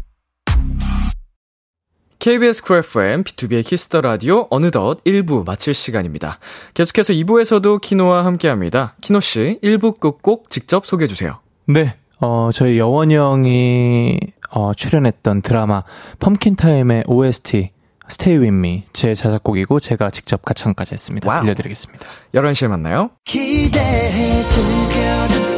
KBS 쿨 FM, 비투비의 키스 더 라디오 어느덧 1부 마칠 시간입니다. 계속해서 2부에서도 키노와 함께 합니다. 키노씨, 1부 끝곡 직접 소개해주세요. 네. 어, 저희 여원이 형이 어, 출연했던 드라마 펌킨타임의 OST Stay With Me 제 자작곡이고 제가 직접 가창까지 했습니다. 와우. 들려드리겠습니다. 11시에 만나요. 기대해 즐겨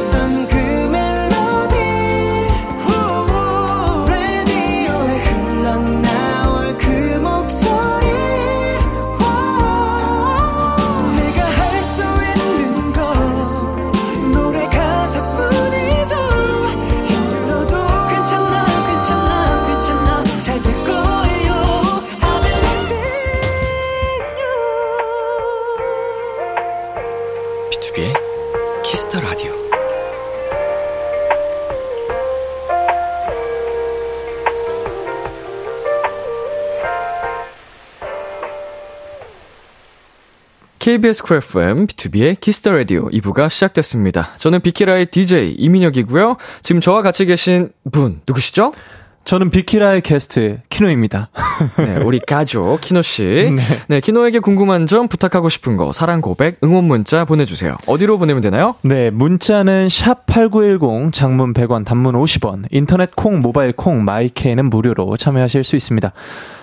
KBS 쿨 FM, 비투비의 키스 더 라디오 2부가 시작됐습니다. 저는 비키라의 DJ 이민혁이고요. 지금 저와 같이 계신 분 누구시죠? 저는 비키라의 게스트 키노입니다. 네, 우리 가족 키노 씨. 네. 키노에게 궁금한 점, 부탁하고 싶은 거, 사랑 고백, 응원 문자 보내 주세요. 어디로 보내면 되나요? 네, 문자는 샵 8910 장문 100원 단문 50원 인터넷 콩 모바일 콩 마이 K는 무료로 참여하실 수 있습니다.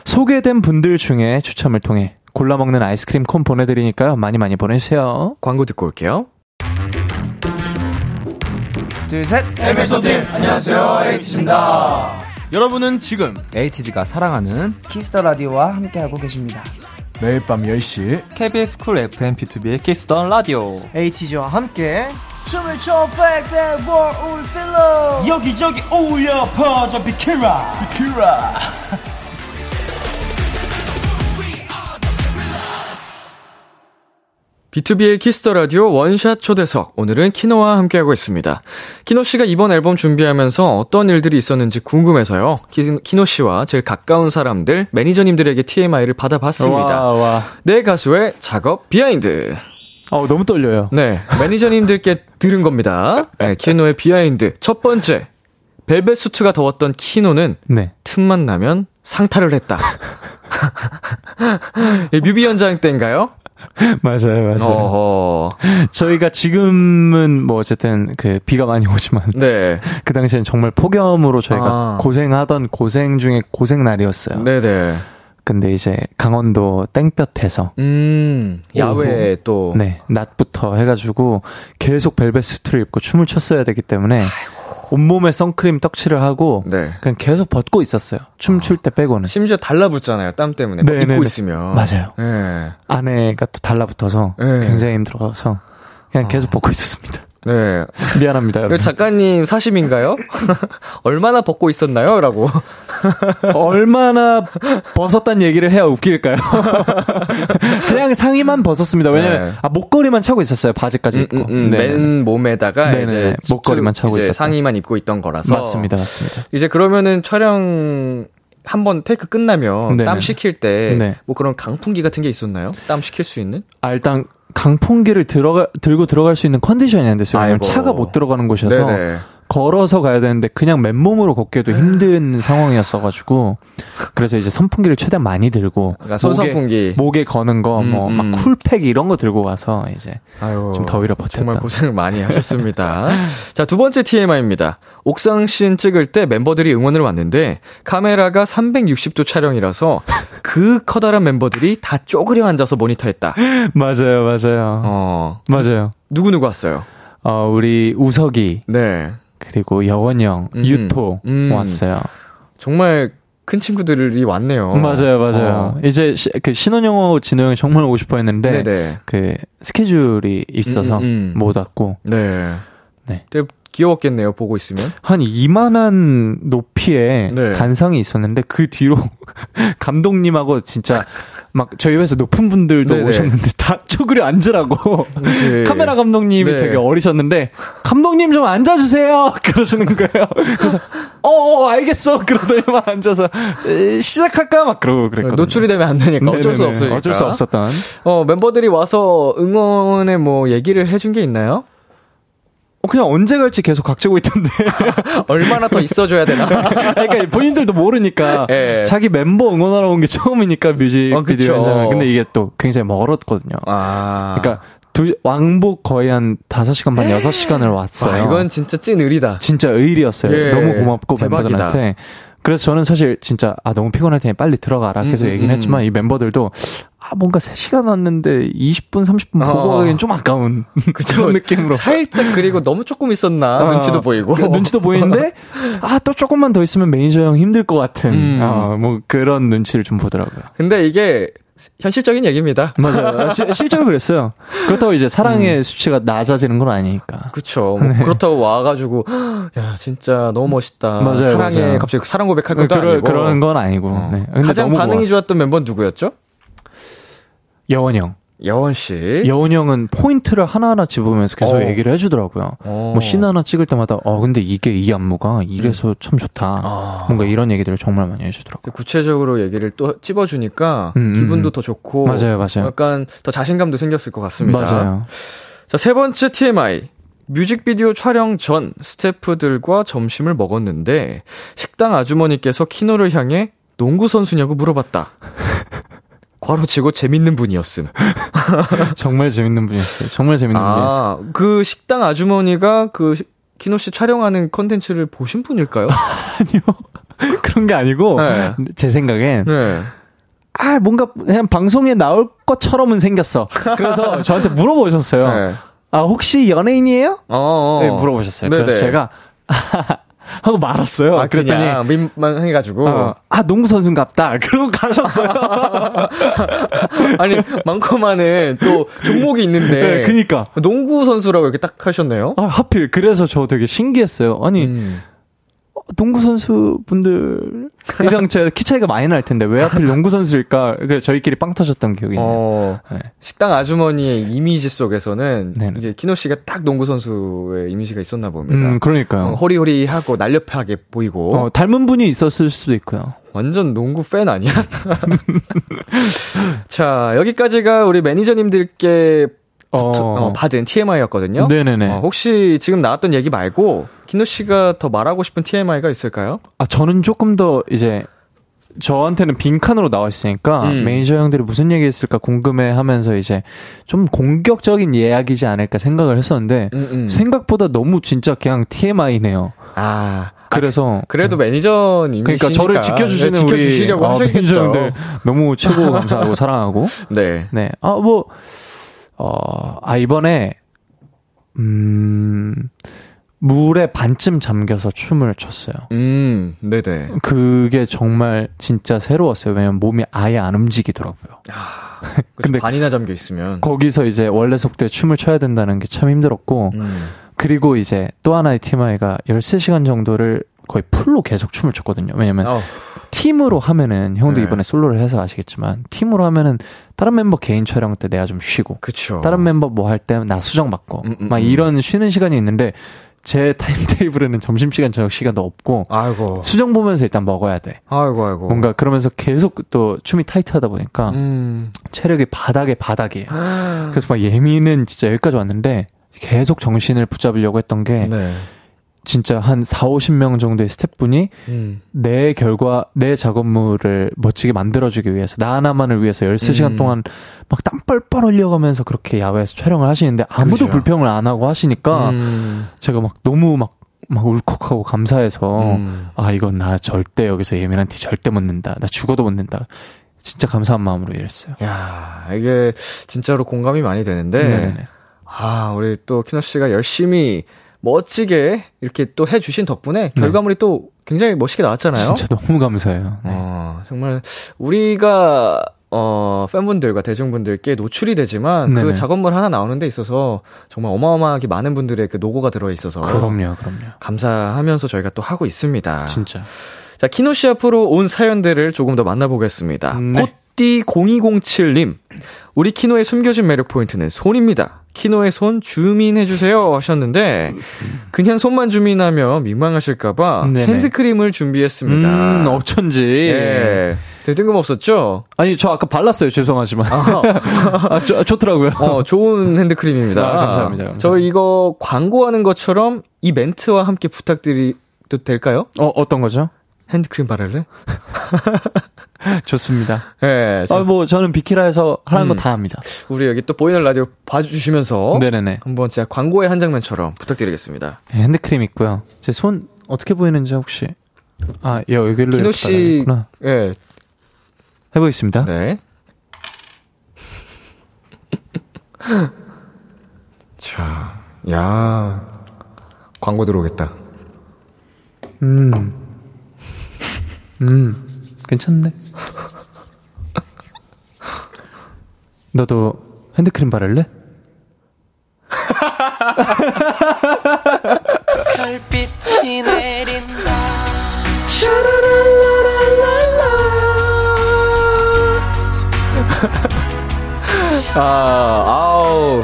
소개된 분들 중에 추첨을 통해 골라 먹는 아이스크림 콘 보내드리니까요. 많이 많이 보내주세요. 광고 듣고 올게요. 여러분은 지금 에이티즈가 사랑하는 키스 더 라디오와 함께하고 계십니다. 매일 밤 10시. KBS 쿨 FM 비투비의 키스 더 라디오. 에이티즈와 함께. 춤을 춰 백대 월울 필러 여기저기 울려 퍼져 비키라. 비키라 비투비의 키스 더 라디오 원샷 초대석. 오늘은 키노와 함께하고 있습니다. 키노 씨가 이번 앨범 준비하면서 어떤 일들이 있었는지 궁금해서요. 키, 키노 씨와 제일 가까운 사람들, 매니저님들에게 TMI를 받아봤습니다. 와, 와. 내 가수의 작업 behind. 어, 너무 떨려요. 네, 매니저님들께 들은 겁니다. 네, 키노의 behind. 첫 번째. 벨벳 수트가 더웠던 키노는 네. 틈만 나면 상탈을 했다. 이 뮤비 현장 때인가요? 맞아요, 맞아요. 어허. 저희가 지금은 뭐 어쨌든 그 비가 많이 오지만 네. 그 당시엔 정말 폭염으로 저희가 아. 고생하던 고생 중에 고생 날이었어요. 네네. 근데 이제 강원도 땡볕에서 음, 야외에 또. 네, 낮부터 해가지고 계속 벨벳 수트를 입고 춤을 췄어야 되기 때문에 온몸에 선크림 떡칠을 하고 네. 그냥 계속 벗고 있었어요. 춤출 때 빼고는. 심지어 달라붙잖아요, 땀 때문에. 네, 뭐 입고. 있으면. 맞아요. 네. 아내가 또 달라붙어서 네. 굉장히 힘들어서 그냥 계속 벗고 있었습니다. 네. 미안합니다, 그 여러분. 작가님 사심인가요? 얼마나 벗고 있었나요? 라고. 얼마나 벗었단 얘기를 해야 웃길까요? 그냥 상의만 벗었습니다. 왜냐면 네. 아, 목걸이만 차고 있었어요. 바지까지 입고. 음, 음, 네. 맨 몸에다가 네네. 이제 목걸이만 차고 있었다. 상의만 입고 있던 거라서. 맞습니다, 맞습니다. 이제 그러면은 촬영 한번 테이크 끝나면 네네. 땀 식힐 때뭐 네. 그런 강풍기 같은 게 있었나요? 땀 식힐 수 있는? 아, 일단 강풍기를 들어가 들고 들어갈 수 있는 컨디션이 안 됐어요. 왜냐면. 차가 못 들어가는 곳이어서 네네. 걸어서 가야 되는데 그냥 맨몸으로 걷기도 힘든 상황이었어가지고 그래서 이제 선풍기를 최대한 많이 들고 그러니까 손선풍기. 목에, 목에 거는 거뭐 음, 막 음. 쿨팩 이런 거 들고 가서 이제 아유, 좀 더위를 버텼다. 정말 고생을 많이 하셨습니다. 자, 두 번째 TMI입니다. 옥상 씬 찍을 때 멤버들이 응원을 왔는데 카메라가 360도 촬영이라서 그 커다란 멤버들이 다 쪼그려 앉아서 모니터했다. 맞아요, 맞아요, 어, 맞아요. 누구 누구 왔어요? 어 우리 우석이 네. 그리고 여원 형, 음. 유토 음. 왔어요. 정말 큰 친구들이 왔네요. 맞아요, 맞아요. 어. 이제 시, 그 신혼영어 진호 형이 정말 오고 싶어 했는데 네네. 그 스케줄이 있어서 음, 음, 음. 못 왔고 네. 네. 되게 귀여웠겠네요, 보고 있으면. 한 이만한 높이의 네. 간상이 있었는데 그 뒤로 감독님하고 진짜 막 저희 회사 높은 분들도 네네. 오셨는데 다 쪼그려 앉으라고. 카메라 감독님이 네. 되게 어리셨는데 감독님 좀 앉아주세요 그러시는 거예요. 그래서 어, 어 알겠어 그러더니만 앉아서 에, 시작할까 막 그러고 그랬거든요. 노출이 되면 안 되니까 어쩔 수 네네네. 없으니까. 어쩔 수 없었던. 어, 멤버들이 와서 응원에 뭐 얘기를 해준 게 있나요? 어, 그냥 언제 갈지 계속 각재고 있던데. 얼마나 더 있어줘야 되나? 그러니까 본인들도 모르니까 예. 자기 멤버 응원하러 온 게 처음이니까 뮤직비디오 어, 그쵸. 현장을. 근데 이게 또 굉장히 멀었거든요. 아. 그러니까 두 왕복 거의 한 5시간 반 6시간을 왔어요. 와, 이건 진짜 찐 의리다. 진짜 의리였어요. 예, 너무 고맙고 대박이다. 멤버들한테. 그래서 저는 사실 진짜 아 너무 피곤할 테니 빨리 들어가라 계속 음, 음, 얘기는 음. 했지만 이 멤버들도 아 뭔가 3시간 왔는데 20분 30분 보고 어. 가기엔 좀 아까운 그쵸. 그런 느낌으로 살짝 그리고 너무 조금 있었나 아, 눈치도 보이고. 그 눈치도 보이는데 아 또 조금만 더 있으면 매니저 형 힘들 것 같은 음. 어, 뭐 그런 눈치를 좀 보더라고요. 근데 이게 현실적인 얘기입니다. 맞아요. 시- 실제로 그랬어요. 그렇다고 이제 사랑의 음. 수치가 낮아지는 건 아니니까. 그쵸. 뭐 그렇다고 와가지고, 야, 진짜 너무 멋있다. 맞아요, 사랑해. 맞아요. 갑자기 사랑 고백할 것도 그러, 아니고. 그런 건 아니고. 어. 네. 가장 반응이. 좋았던 멤버는 누구였죠? 여원 형. 여원 씨. 여원 형은 포인트를 하나하나 집으면서 계속 어. 얘기를 해주더라고요. 어. 뭐씬 하나 찍을 때마다 어 근데 이게 이 안무가 이래서 참 좋다. 아. 뭔가 이런 얘기들을 정말 많이 해주더라고요. 구체적으로 얘기를 또 찝어주니까 음, 음, 기분도 음. 더 좋고 맞아요, 맞아요. 약간 더 자신감도 생겼을 것 같습니다. 맞아요. 자, 세 번째 TMI. 뮤직비디오 촬영 전 스태프들과 점심을 먹었는데 식당 아주머니께서 키노를 향해 농구 선수냐고 물어봤다. 괄호치고 재밌는 분이었음. 정말 재밌는 분이었어요. 정말 재밌는 분이었어요. 아, 그 식당 아주머니가 그 시- 키노 씨 촬영하는 컨텐츠를 보신 분일까요? 아니요. 그런 게 아니고 네. 제 생각엔 네. 아 뭔가 그냥 방송에 나올 것처럼은 생겼어. 그래서 저한테 물어보셨어요. 네. 아 혹시 연예인이에요? 어, 어. 네, 물어보셨어요. 네네. 그래서 제가 하고 말았어요. 아, 그랬더니 그냥 민만 해가지고. 어, 아 농구 선수인갑다. 그러고 가셨어요. 아니, 많고 많은 또 종목이 있는데. 네, 그니까. 농구 선수라고 이렇게 딱 하셨네요. 아, 하필 그래서 저 되게 신기했어요. 아니 음. 어, 농구 선수 분들이랑 제가 키 차이가 많이 날 텐데 왜 하필 농구 선수일까? 그래서 저희끼리 빵 터졌던 기억이 있네요. 어, 네. 식당 아주머니의 이미지 속에서는 네네. 이게 키노 씨가 딱 농구 선수의 이미지가 있었나 봅니다. 음, 그러니까요. 어, 호리호리하고 날렵하게 보이고 어, 닮은 분이 있었을 수도 있고요. 완전 농구 팬 아니야? 자 여기까지가 우리 매니저님들께 어, 어, 받은 TMI였거든요. 네네네. 어, 혹시 지금 나왔던 얘기 말고 키노 씨가 더 말하고 싶은 TMI가 있을까요? 아, 저는 조금 더 이제 저한테는 빈칸으로 나와 있으니까 음. 매니저 형들이 무슨 얘기 했을까 궁금해 하면서 이제 좀 공격적인 이야기지 않을까 생각을 했었는데 음, 음. 생각보다 너무 진짜 그냥 TMI네요. 아 그래서 그래도 매니저님이시니까 그러니까 저를 지켜주시는 네, 우리 지켜주시려고 어. 매니저 형들 너무 최고 감사하고 사랑하고 네. 네. 아, 뭐, 어, 아, 이번에, 음, 물에 반쯤 잠겨서 춤을 췄어요. 음, 네네. 그게 정말 진짜 새로웠어요. 왜냐면 몸이 아예 안 움직이더라고요. 근데 근데 반이나 잠겨 있으면. 거기서 이제 원래 속도에 춤을 춰야 된다는 게 참 힘들었고, 음. 그리고 이제 또 하나의 TMI가 13시간 정도를 거의 풀로 계속 춤을 췄거든요. 왜냐면 어, 팀으로 하면은, 형도 네. 이번에 솔로를 해서 아시겠지만, 팀으로 하면은 다른 멤버 개인 촬영 때 내가 좀 쉬고, 그쵸. 다른 멤버 뭐 할 때 나 수정 받고 음, 음, 막 음. 이런 쉬는 시간이 있는데 제 타임테이블에는 점심시간 저녁 시간도 없고 아이고. 수정 보면서 일단 먹어야 돼. 아이고, 아이고. 뭔가 그러면서 계속 또 춤이 타이트하다 보니까 음. 체력이 바닥에 바닥이에요. 그래서 막 예민은 진짜 여기까지 왔는데 계속 정신을 붙잡으려고 했던 게 네. 진짜 한 4, 50명 정도의 스태프분이 음. 내 결과, 내 작업물을 멋지게 만들어주기 위해서, 나 하나만을 위해서 13시간 음. 동안 막 땀 뻘뻘 흘려가면서 그렇게 야외에서 촬영을 하시는데 아무도 그죠. 불평을 안 하고 하시니까 음. 제가 막 너무 막, 막 울컥하고 감사해서 음. 아, 이건 나 절대 여기서 예민한 티 절대 못 낸다. 나 죽어도 못 낸다. 진짜 감사한 마음으로 일했어요. 야, 이게 진짜로 공감이 많이 되는데. 네네네. 아, 우리 또 키노 씨가 열심히 멋지게 이렇게 또 해주신 덕분에 결과물이 또 굉장히 멋있게 나왔잖아요. 진짜 너무 감사해요. 네. 어, 정말 우리가 어, 팬분들과 대중분들께 노출이 되지만 네네. 그 작업물 하나 나오는 데 있어서 정말 어마어마하게 많은 분들의 그 노고가 들어 있어서 그럼요, 그럼요. 감사하면서 저희가 또 하고 있습니다. 진짜. 자, 키노 씨 앞으로 온 사연들을 조금 더 만나보겠습니다. 네. 코띠0207님. 우리 키노의 숨겨진 매력 포인트는 손입니다. 키노의 손 줌인해주세요 하셨는데, 그냥 손만 줌인하면 민망하실까봐. 핸드크림을 준비했습니다. 음, 어쩐지. 예. 되게 뜬금없었죠? 아니, 저 아까 발랐어요. 죄송하지만. 아, 좋, 좋더라고요. 어, 좋은 핸드크림입니다. 아, 감사합니다, 감사합니다. 저 이거 광고하는 것처럼 이 멘트와 함께 부탁드려도 될까요? 어, 어떤 거죠? 핸드크림 바를래? 좋습니다. 예. 자, 아, 뭐, 저는 비키라에서 하는 음. 거다 합니다. 우리 여기 또 보이는 라디오 봐주시면서 네네네. 한번 진짜 광고의 한 장면처럼 부탁드리겠습니다. 네, 핸드크림 있고요. 제 손 어떻게 보이는지 혹시. 아, 여, 여기로 키노 씨. 예, 해보겠습니다. 네. 자, 야, 광고 들어오겠다. 음. 음. 괜찮네. 너도 핸드크림 바를래? 별빛이 내린다 아, 아우.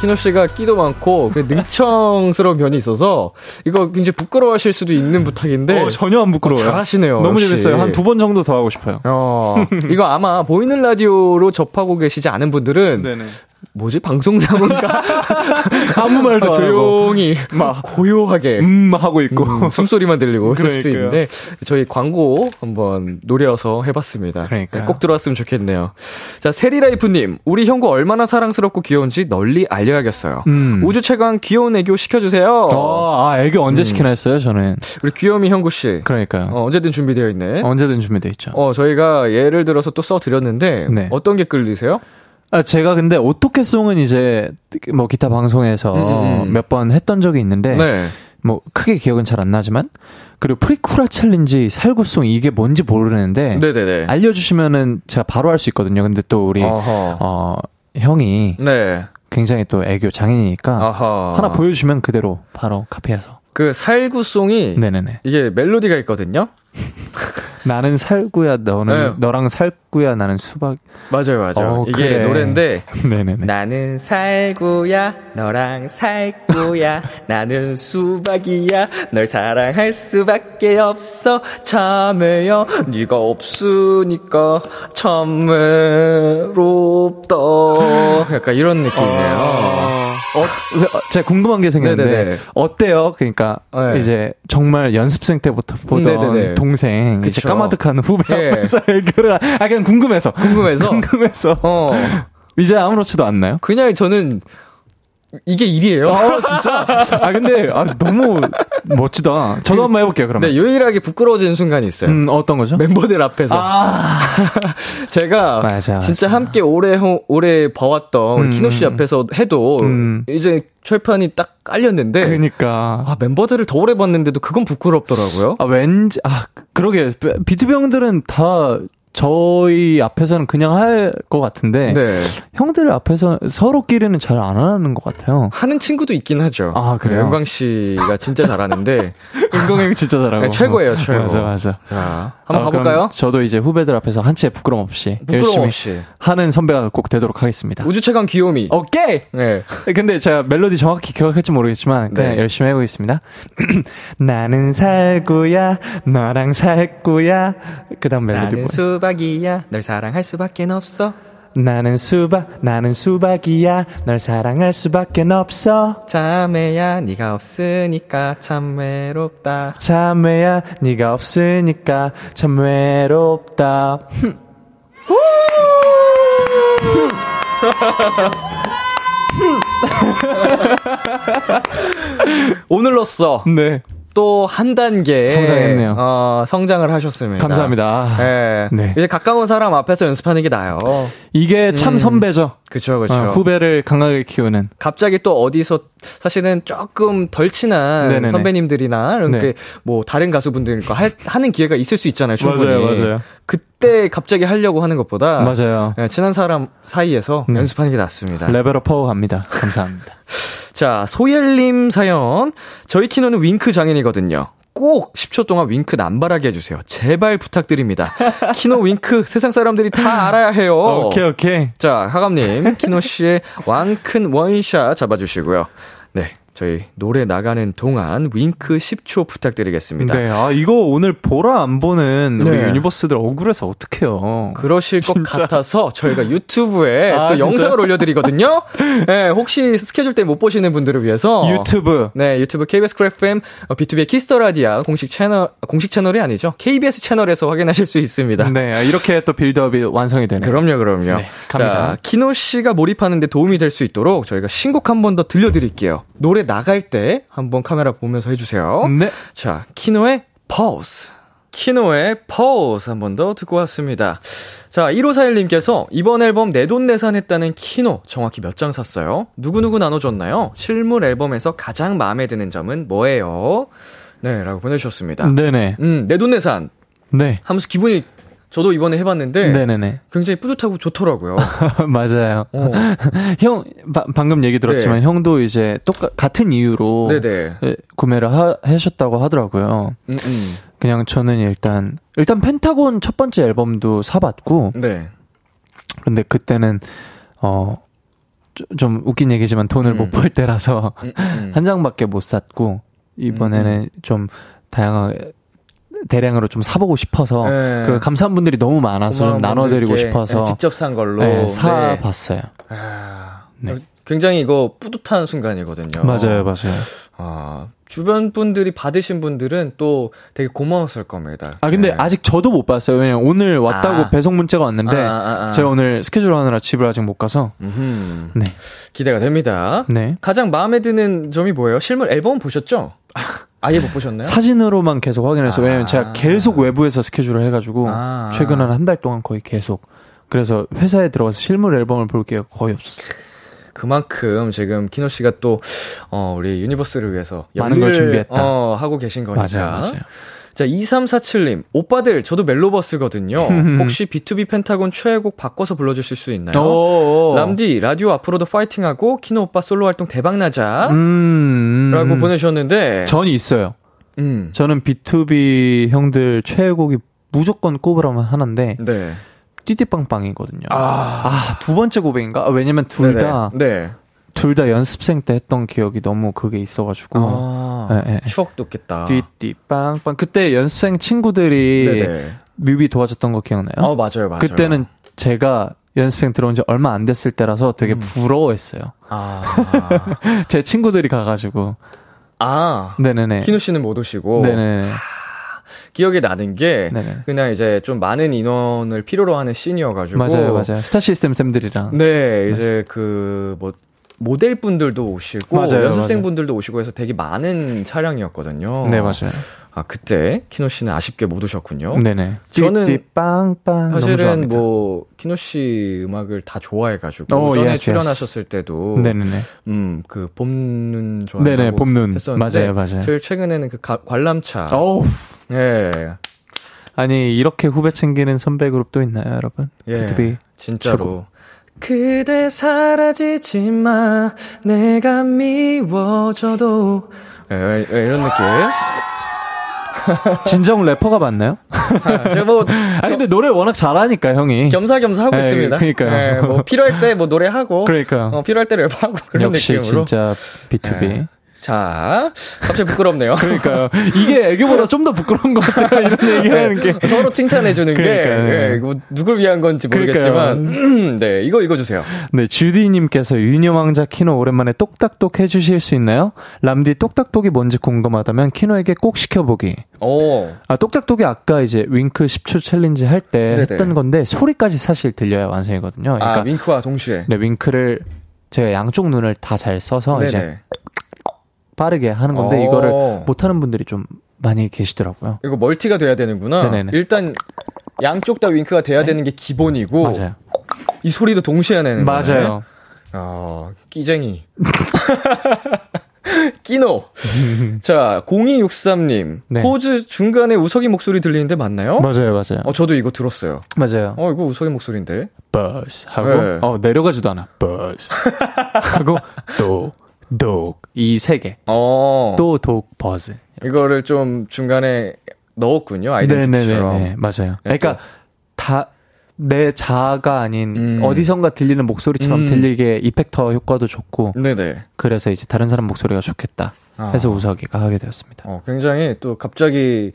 키노 씨가 끼도 많고 그 능청스러운 면이 있어서 이거 굉장히 부끄러워하실 수도 있는 부탁인데 어, 전혀 안 부끄러워요. 어, 잘하시네요. 너무 역시. 재밌어요. 한 두 번 정도 더 하고 싶어요. 어, 이거 아마 보이는 라디오로 접하고 계시지 않은 분들은 네네. 뭐지 방송 사문가 아무 말도. 조용히 막 고요하게 음 하고 있고. 음, 숨소리만 들리고 있을 수도. 있는데 저희 광고 한번 노려서 해봤습니다. 그러니까요. 꼭 들어왔으면 좋겠네요. 자 세리라이프님 우리 형구 얼마나 사랑스럽고 귀여운지 널리 알려야겠어요. 음. 우주 최강 귀여운 애교 시켜주세요. 어, 아, 애교 언제 시키나 했어요, 저는. 우리 귀요미 형구 씨 그러니까요. 어, 언제든 준비되어 있네. 언제든 준비돼 있죠. 어 저희가 예를 들어서 또 써드렸는데 네. 어떤 게 끌리세요? 아, 제가 근데 오토캐송은 이제 뭐 기타 방송에서 음, 음, 음. 몇번 했던 적이 있는데 네. 뭐 크게 기억은 잘 안 나지만 그리고 프리쿠라 챌린지 살구송 이게 뭔지 모르는데 네네네. 알려주시면은 제가 바로 할 수 있거든요. 근데 또 우리 어허. 어 형이 네. 굉장히 또 애교 장인이니까 아하. 하나 보여주시면 그대로 바로 카피해서 그 살구송이 네네네 이게 멜로디가 있거든요. 나는 살구야 너는 네. 너랑 살구야 나는 수박 맞아요, 맞아요. 어, 이게 그래. 노래인데 네네네 나는 살구야, 너랑 살구야, 나는 수박이야, 널 사랑할 수밖에 없어, 참외야, 네가 없으니까 참 외롭다. 약간 이런 느낌이에요. 어, 왜, 어, 제가 궁금한 게 생겼는데 네네네. 어때요? 그러니까 네. 이제 정말 연습생 때부터 보던 네네네. 동생 이제 그쵸. 까마득한 후배 예. 앞에서 애교를 아 그냥 궁금해서 궁금해서? 궁금해서 어, 이제 아무렇지도 않나요? 그냥 저는 이게 일이에요. 어 진짜 아 근데 아, 너무 멋지다. 저도 한번 해볼게요 그러면. 네, 유일하게 부끄러워지는 순간이 있어요. 음 어떤 거죠? 멤버들 앞에서. 아 제가 맞아, 진짜 맞아. 함께 오래 오래 봐왔던 음, 키노 씨 음. 앞에서 해도 음. 이제 철판이 딱 깔렸는데 그러니까 아 멤버들을 더 오래 봤는데도 그건 부끄럽더라고요. 아 왠지 아 그러게 비투비 형들은 다 저희 앞에서는 그냥 할 것 같은데 네. 형들 앞에서 서로끼리는 잘 안 하는 것 같아요. 하는 친구도 있긴 하죠. 아, 그래요? 은광 씨가 진짜 잘하는데 은광 형 진짜 잘하고 네, 최고예요, 최고. 맞아 맞아. 자 한번 아, 가볼까요? 저도 이제 후배들 앞에서 한채 부끄럼 없이 부끄러움 열심히 없이 하는 선배가 꼭 되도록 하겠습니다. 우주 최강 귀요미. 오케이. 네. 근데 제가 멜로디 정확히 기억할지 모르겠지만 그냥 네. 열심히 해보겠습니다. 나는 살구야, 너랑 살구야. 그다음 멜로디 나는 뭐? 수박이야, 널 사랑할 수밖에 없어. 나는 수박, 나는 수박이야. 널 사랑할 수밖에 없어. 참외야, 네가 없으니까 참 외롭다. 참외야, 네가 없으니까 참 외롭다. 오늘로써 네. 또 한 단계 성장했네요. 어, 성장을 하셨습니다. 감사합니다. 네. 네. 이제 가까운 사람 앞에서 연습하는 게 나아요. 이게 참 음. 선배죠. 그쵸, 그쵸. 어, 후배를 강하게 키우는. 갑자기 또 어디서 사실은 조금 덜 친한 네네네. 선배님들이나 이렇게 네. 뭐 다른 가수분들과 하, 하는 기회가 있을 수 있잖아요. 충분히. 맞아요, 맞아요. 그때 갑자기 하려고 하는 것보다 맞아요. 네, 친한 사람 사이에서 네. 연습하는 게 낫습니다. Level up 파워 갑니다. 감사합니다. 자, 소jel님 사연. 저희 키노는 윙크 장인이거든요. 꼭 10초 동안 윙크 남발하게 해주세요. 제발 부탁드립니다. 키노 윙크 세상 사람들이 다 알아야 해요. 오케이, 오케이. 자, 카감님, 키노 씨의 윙크 원샷 잡아주시고요. 네, 저희 노래 나가는 동안 윙크 10초 부탁드리겠습니다. 네, 아, 이거 오늘 보라 안 보는 우리 네. 유니버스들 억울해서 어떡해요. 그러실 것 진짜. 같아서 저희가 유튜브에 아, 또 진짜요? 영상을 올려드리거든요. 네, 혹시 스케줄 때 못 보시는 분들을 위해서 유튜브. 네, 유튜브 KBS 쿨 FM B2B의 키스터 라디아 공식 채널 공식 채널이 아니죠. KBS 채널에서 확인하실 수 있습니다. 네, 아, 이렇게 또 build up이 완성이 되네요. 그럼요, 그럼요. 네, 갑니다. 자, 키노 씨가 몰입하는데 도움이 될 수 있도록 저희가 신곡 한 번 더 들려드릴게요. 노래 나갈 때 한번 카메라 보면서 해주세요. 네. 자, 키노의 Pose. 키노의 pause 한 번 더 듣고 왔습니다. 자, 1541님께서 이번 앨범 내돈내산했다는 키노 정확히 몇 장 샀어요? 누구누구 나눠줬나요? 실물 앨범에서 가장 마음에 드는 점은 뭐예요? 네, 라고 보내주셨습니다. 네네. 음, 내돈내산 네. 하면서 기분이 저도 이번에 해봤는데 네네네. 굉장히 뿌듯하고 좋더라고요. 맞아요. 어. 형, 바- 방금 얘기 들었지만 네. 형도 이제 똑같, 같은 이유로 네네. 예, 구매를 하, 하셨다고 하더라고요. 음, 음. 그냥 저는 일단, 일단 펜타곤 첫 번째 앨범도 사봤고, 네. 근데 그때는, 어, 좀- 좀 웃긴 얘기지만 돈을 음. 못벌 때라서 음, 음. 한 장밖에 못 샀고, 이번에는 좀 다양하게, 대량으로 좀 사보고 싶어서, 네. 그 감사한 분들이 너무 많아서 좀 나눠드리고 싶어서, 네, 직접 산 걸로 네, 네. 사봤어요. 아, 네. 굉장히 이거 뿌듯한 순간이거든요. 맞아요, 맞아요. 아, 주변 분들이 받으신 분들은 또 되게 고마웠을 겁니다. 아 근데 네. 아직 저도 못 봤어요. 왜냐면 오늘 왔다고 아. 배송 문자가 왔는데 아, 아, 아. 제가 오늘 스케줄 하느라 집을 아직 못 가서 음흠. 네. 기대가 됩니다. 네. 가장 마음에 드는 점이 뭐예요? 실물 앨범 보셨죠? 아예 못 보셨나요? 사진으로만 계속 확인해서 아. 왜냐면 제가 계속 외부에서 스케줄을 해가지고 아. 최근 한 한 달 동안 거의 계속 그래서 회사에 들어가서 실물 앨범을 볼 기회가 거의 없었어요. 그만큼 지금 키노 씨가 또 어, 우리 유니버스를 위해서 많은 걸 준비했다. 어, 하고 계신 거니까. 맞아요, 맞아요. 자, 2347님. 오빠들, 저도 멜로버스거든요. 혹시 BTOB 펜타곤 최애곡 바꿔서 불러주실 수 있나요? 오. 람디, 라디오 앞으로도 파이팅하고, 키노 오빠 솔로 활동 대박나자. 음, 라고 음. 보내주셨는데. 전 있어요. 음. 저는 BTOB 형들 최애곡이 무조건 꼽으라면 하나인데 네. 띠띠빵빵이거든요. 아. 아, 두 번째 고백인가? 아, 왜냐면 둘. 다 네. 둘 다 연습생 때 했던 기억이 너무 그게 있어가지고 아. 네, 네. 추억도 겠다 띠띠 빵빵 그때 연습생 친구들이 네네. 뮤비 도와줬던 거 기억나요? 어, 맞아요, 맞아요. 그때는 제가 연습생 들어온 지 얼마 안 됐을 때라서 되게 음. 부러워했어요. 아. 제 친구들이 가가지고 아. 네네네 키노 씨는 못 오시고. 네네 기억이 나는 게 네네 그냥 이제 좀 많은 인원을 필요로 하는 씬이어가지고 맞아요 맞아요 스타 시스템 쌤들이랑 네 이제 그 뭐 모델 분들도 오시고 맞아요, 연습생 분들도 오시고 해서 되게 많은 촬영이었거든요. 네 맞아요. 아 그때 키노 씨는 아쉽게 못 오셨군요. 네네. 저는 너무 사실은. 뭐 키노 씨 음악을 다 좋아해가지고 오, 전에 예스, 출연하셨을 때도 네네네. 음그 봄눈 좋아 네네 봄눈. 맞아요 맞아요. 제일 최근에는 그 가- 관람차. 어우. 예. 아니 이렇게 후배 챙기는 선배 그룹 도 있나요 여러분? 예, B2B 진짜로. 그대 사라지지 마, 내가 미워져도. 예, 예, 이런 느낌. 진정 래퍼가 맞나요? 아, 제가 뭐, 아 근데 노래 워낙 잘하니까 형이 겸사겸사 하고 예, 있습니다. 그러니까요. 예, 뭐, 필요할 때 뭐 노래하고. 그러니까요. 어, 필요할 때 랩하고 그런 역시 느낌으로. 진짜 BTOB. 예. 자, 갑자기 부끄럽네요. 그러니까요. 이게 애교보다 좀 더 부끄러운 것 같아요. 이런 얘기하는 게. 서로 칭찬해 주는 게, 그러니까요. 예, 뭐 누굴 위한 건지 모르겠지만, 네, 이거 읽어 주세요. 네, 주디님께서 유녀왕자 키노 오랜만에 똑딱똑 해주실 수 있나요? 람디 똑딱똑이 뭔지 궁금하다면 키노에게 꼭 시켜보기. 오, 아, 똑딱똑이 아까 이제 윙크 10초 챌린지 할 때. 했던 건데 소리까지 사실 들려야 완성이거든요. 그러니까 아, 윙크와 동시에. 네, 윙크를 제가 양쪽 눈을 다 잘 써서 이제 네네. 빠르게 하는 건데 어. 이거를 못하는 분들이 좀 많이 계시더라고요. 이거 멀티가 돼야 되는구나. 네네네. 일단 양쪽 다 윙크가 돼야 되는 게 기본이고 맞아요. 이 소리도 동시에 내는. 맞아요. 어, 끼쟁이. 끼노. 자, 0263님. 네. 포즈 중간에 우석이 목소리 들리는데 맞나요? 맞아요, 맞아요. 어, 저도 이거 들었어요. 맞아요. 어, 이거 우석이 목소리인데. 버스 하고 네. 어 내려가지도 않아. 버스 하고 또 독 이 세 개. 어. 또 독 버스. 이거를 좀 중간에 넣었군요. 아이덴티티처럼. 네네네. 맞아요. 네, 그러니까 다 내 자아가 아닌 음. 어디선가 들리는 목소리처럼 음. 들리게 이펙터 효과도 좋고 네네. 그래서 이제 다른 사람 목소리가 좋겠다 해서 아. 우석이가 하게 되었습니다. 어, 굉장히 또 갑자기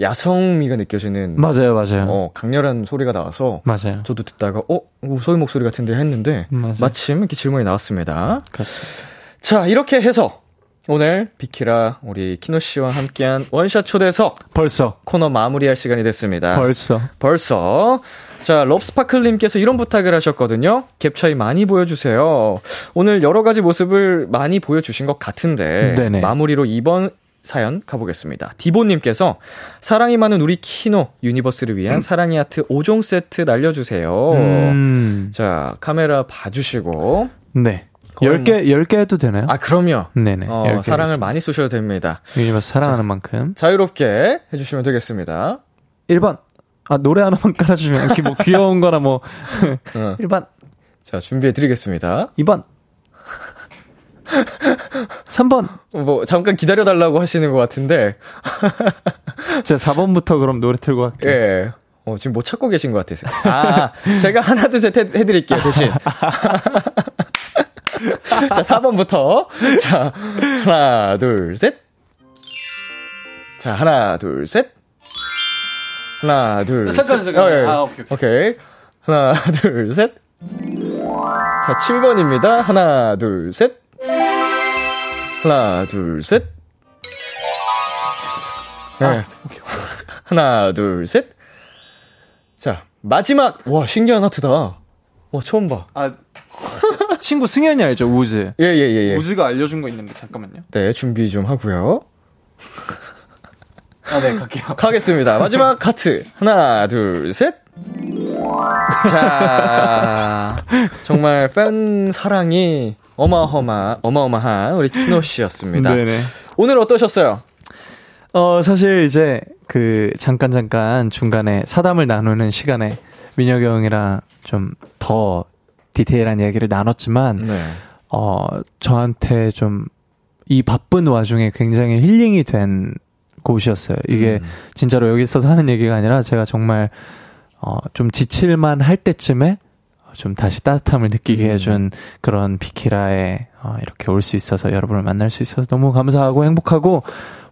야성미가 느껴지는 맞아요, 맞아요, 어, 강렬한 소리가 나와서 맞아요. 저도 듣다가 어 우석이 목소리 같은데 했는데 맞아요. 마침 이렇게 질문이 나왔습니다. 그렇습니다. 자 이렇게 해서 오늘 비키라 우리 키노 씨와 함께한 원샷 초대석 벌써 코너 마무리할 시간이 됐습니다. 벌써 벌써 자 럽스파클님께서 이런 부탁을 하셨거든요. 갭 차이 많이 보여주세요. 오늘 여러 가지 모습을 많이 보여주신 것 같은데 네네. 마무리로 이번 사연 가보겠습니다. 디보님께서 사랑이 많은 우리 키노 유니버스를 위한 사랑의 하트 5종 세트 날려주세요. 음, 자 카메라 봐주시고 네. 거의 10개, 10개 해도 되나요? 아 그럼요. 네네. 어, 10개 사랑을. 많이 쏘셔도 됩니다. 유니버스 사랑하는 만큼. 자유롭게 해주시면 되겠습니다. 1번. 아, 노래 하나만 깔아주면, 이렇게 뭐 귀여운 거나 뭐. 응. 1번. 자 준비해드리겠습니다. 2번. 3번. 뭐 잠깐 기다려달라고 하시는 것 같은데 자, 4번부터 그럼 노래 틀고 할게요. 예. 어, 지금 못 찾고 계신 것 같아서. 아, 제가 하나, 둘, 셋 해, 해드릴게요, 대신. 자, 4번부터. 자, 하나, 둘, 셋. 자, 하나, 둘, 셋. 하나, 둘, 잠깐, 셋. 잠깐. 어, 예. 아, 오케이, 오케이. 하나, 둘, 셋. 자, 7번입니다. 하나, 둘, 셋. 하나, 둘, 셋. 네. 하나, 둘, 셋. 자, 마지막. 와, 신기한 하트다. 와, 처음 봐. 아, 친구 승현이 알죠? 우즈. 예, 예, 예, 예. 우즈가 알려준 거 있는데, 잠깐만요. 네, 준비 좀 하고요. 아, 네, 갈게요. 가겠습니다. 마지막 하트. 하나, 둘, 셋. 자, 정말 팬 사랑이 어마어마, 어마어마한 우리 키노 씨였습니다. 네네. 오늘 어떠셨어요? 어, 사실 이제 그 잠깐 잠깐 중간에 사담을 나누는 시간에 민혁이 형이랑 좀 더 디테일한 이야기를 나눴지만 네. 어, 저한테 좀 이 바쁜 와중에 굉장히 힐링이 된 곳이었어요. 이게 음. 진짜로 여기 있어서 하는 얘기가 아니라 제가 정말 어, 좀 지칠만 할 때쯤에 좀 다시 따뜻함을 느끼게 음. 해준 그런 비키라에 어, 이렇게 올 수 있어서 여러분을 만날 수 있어서 너무 감사하고 행복하고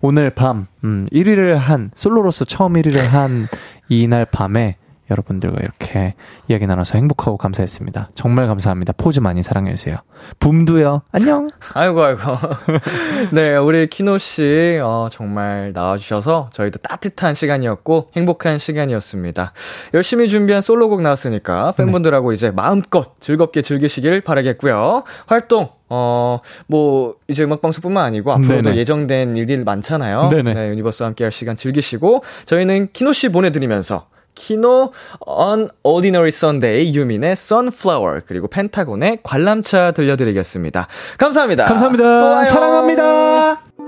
오늘 밤 음, 1위를 한 솔로로서 처음 1위를 한 이날 밤에 여러분들과 이렇게 이야기 나눠서 행복하고 감사했습니다. 정말 감사합니다. 포즈 많이 사랑해주세요. 붐도요. 안녕. 아이고, 아이고. 네, 우리 키노 씨, 어, 정말 나와주셔서 저희도 따뜻한 시간이었고 행복한 시간이었습니다. 열심히 준비한 솔로곡 나왔으니까 팬분들하고 이제 마음껏 즐겁게 즐기시길 바라겠고요. 활동, 어, 뭐, 이제 음악방송뿐만 아니고 앞으로도 네네. 예정된 일일 많잖아요. 네네. 네, 유니버스와 함께 할 시간 즐기시고 저희는 키노 씨 보내드리면서 키노 on Ordinary Sunday 유민의 Sunflower 그리고 펜타곤의 관람차 들려드리겠습니다. 감사합니다. 감사합니다. 사랑합니다.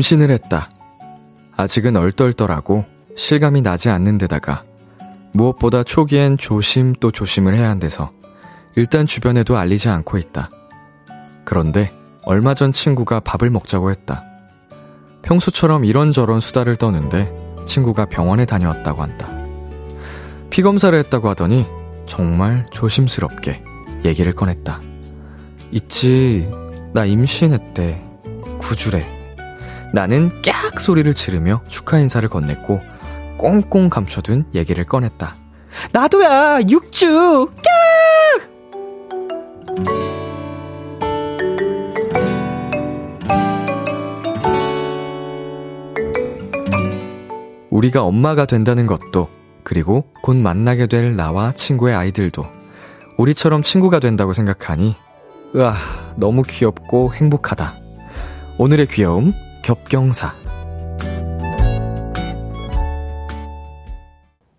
임신을 했다. 아직은 얼떨떨하고 실감이 나지 않는 데다가 무엇보다 초기엔 조심 또 조심을 해야 한대서 일단 주변에도 알리지 않고 있다. 그런데 얼마 전 친구가 밥을 먹자고 했다. 평소처럼 이런저런 수다를 떠는데 친구가 병원에 다녀왔다고 한다. 피 검사를 했다고 하더니 정말 조심스럽게 얘기를 꺼냈다. 있지, 나 임신했대. 구주래. 나는 깍 소리를 지르며 축하 인사를 건넸고 꽁꽁 감춰둔 얘기를 꺼냈다. 나도야, 육주! 깍! 우리가 엄마가 된다는 것도, 그리고 곧 만나게 될 나와 친구의 아이들도, 우리처럼 친구가 된다고 생각하니, 으아, 너무 귀엽고 행복하다. 오늘의 귀여움, 겹경사.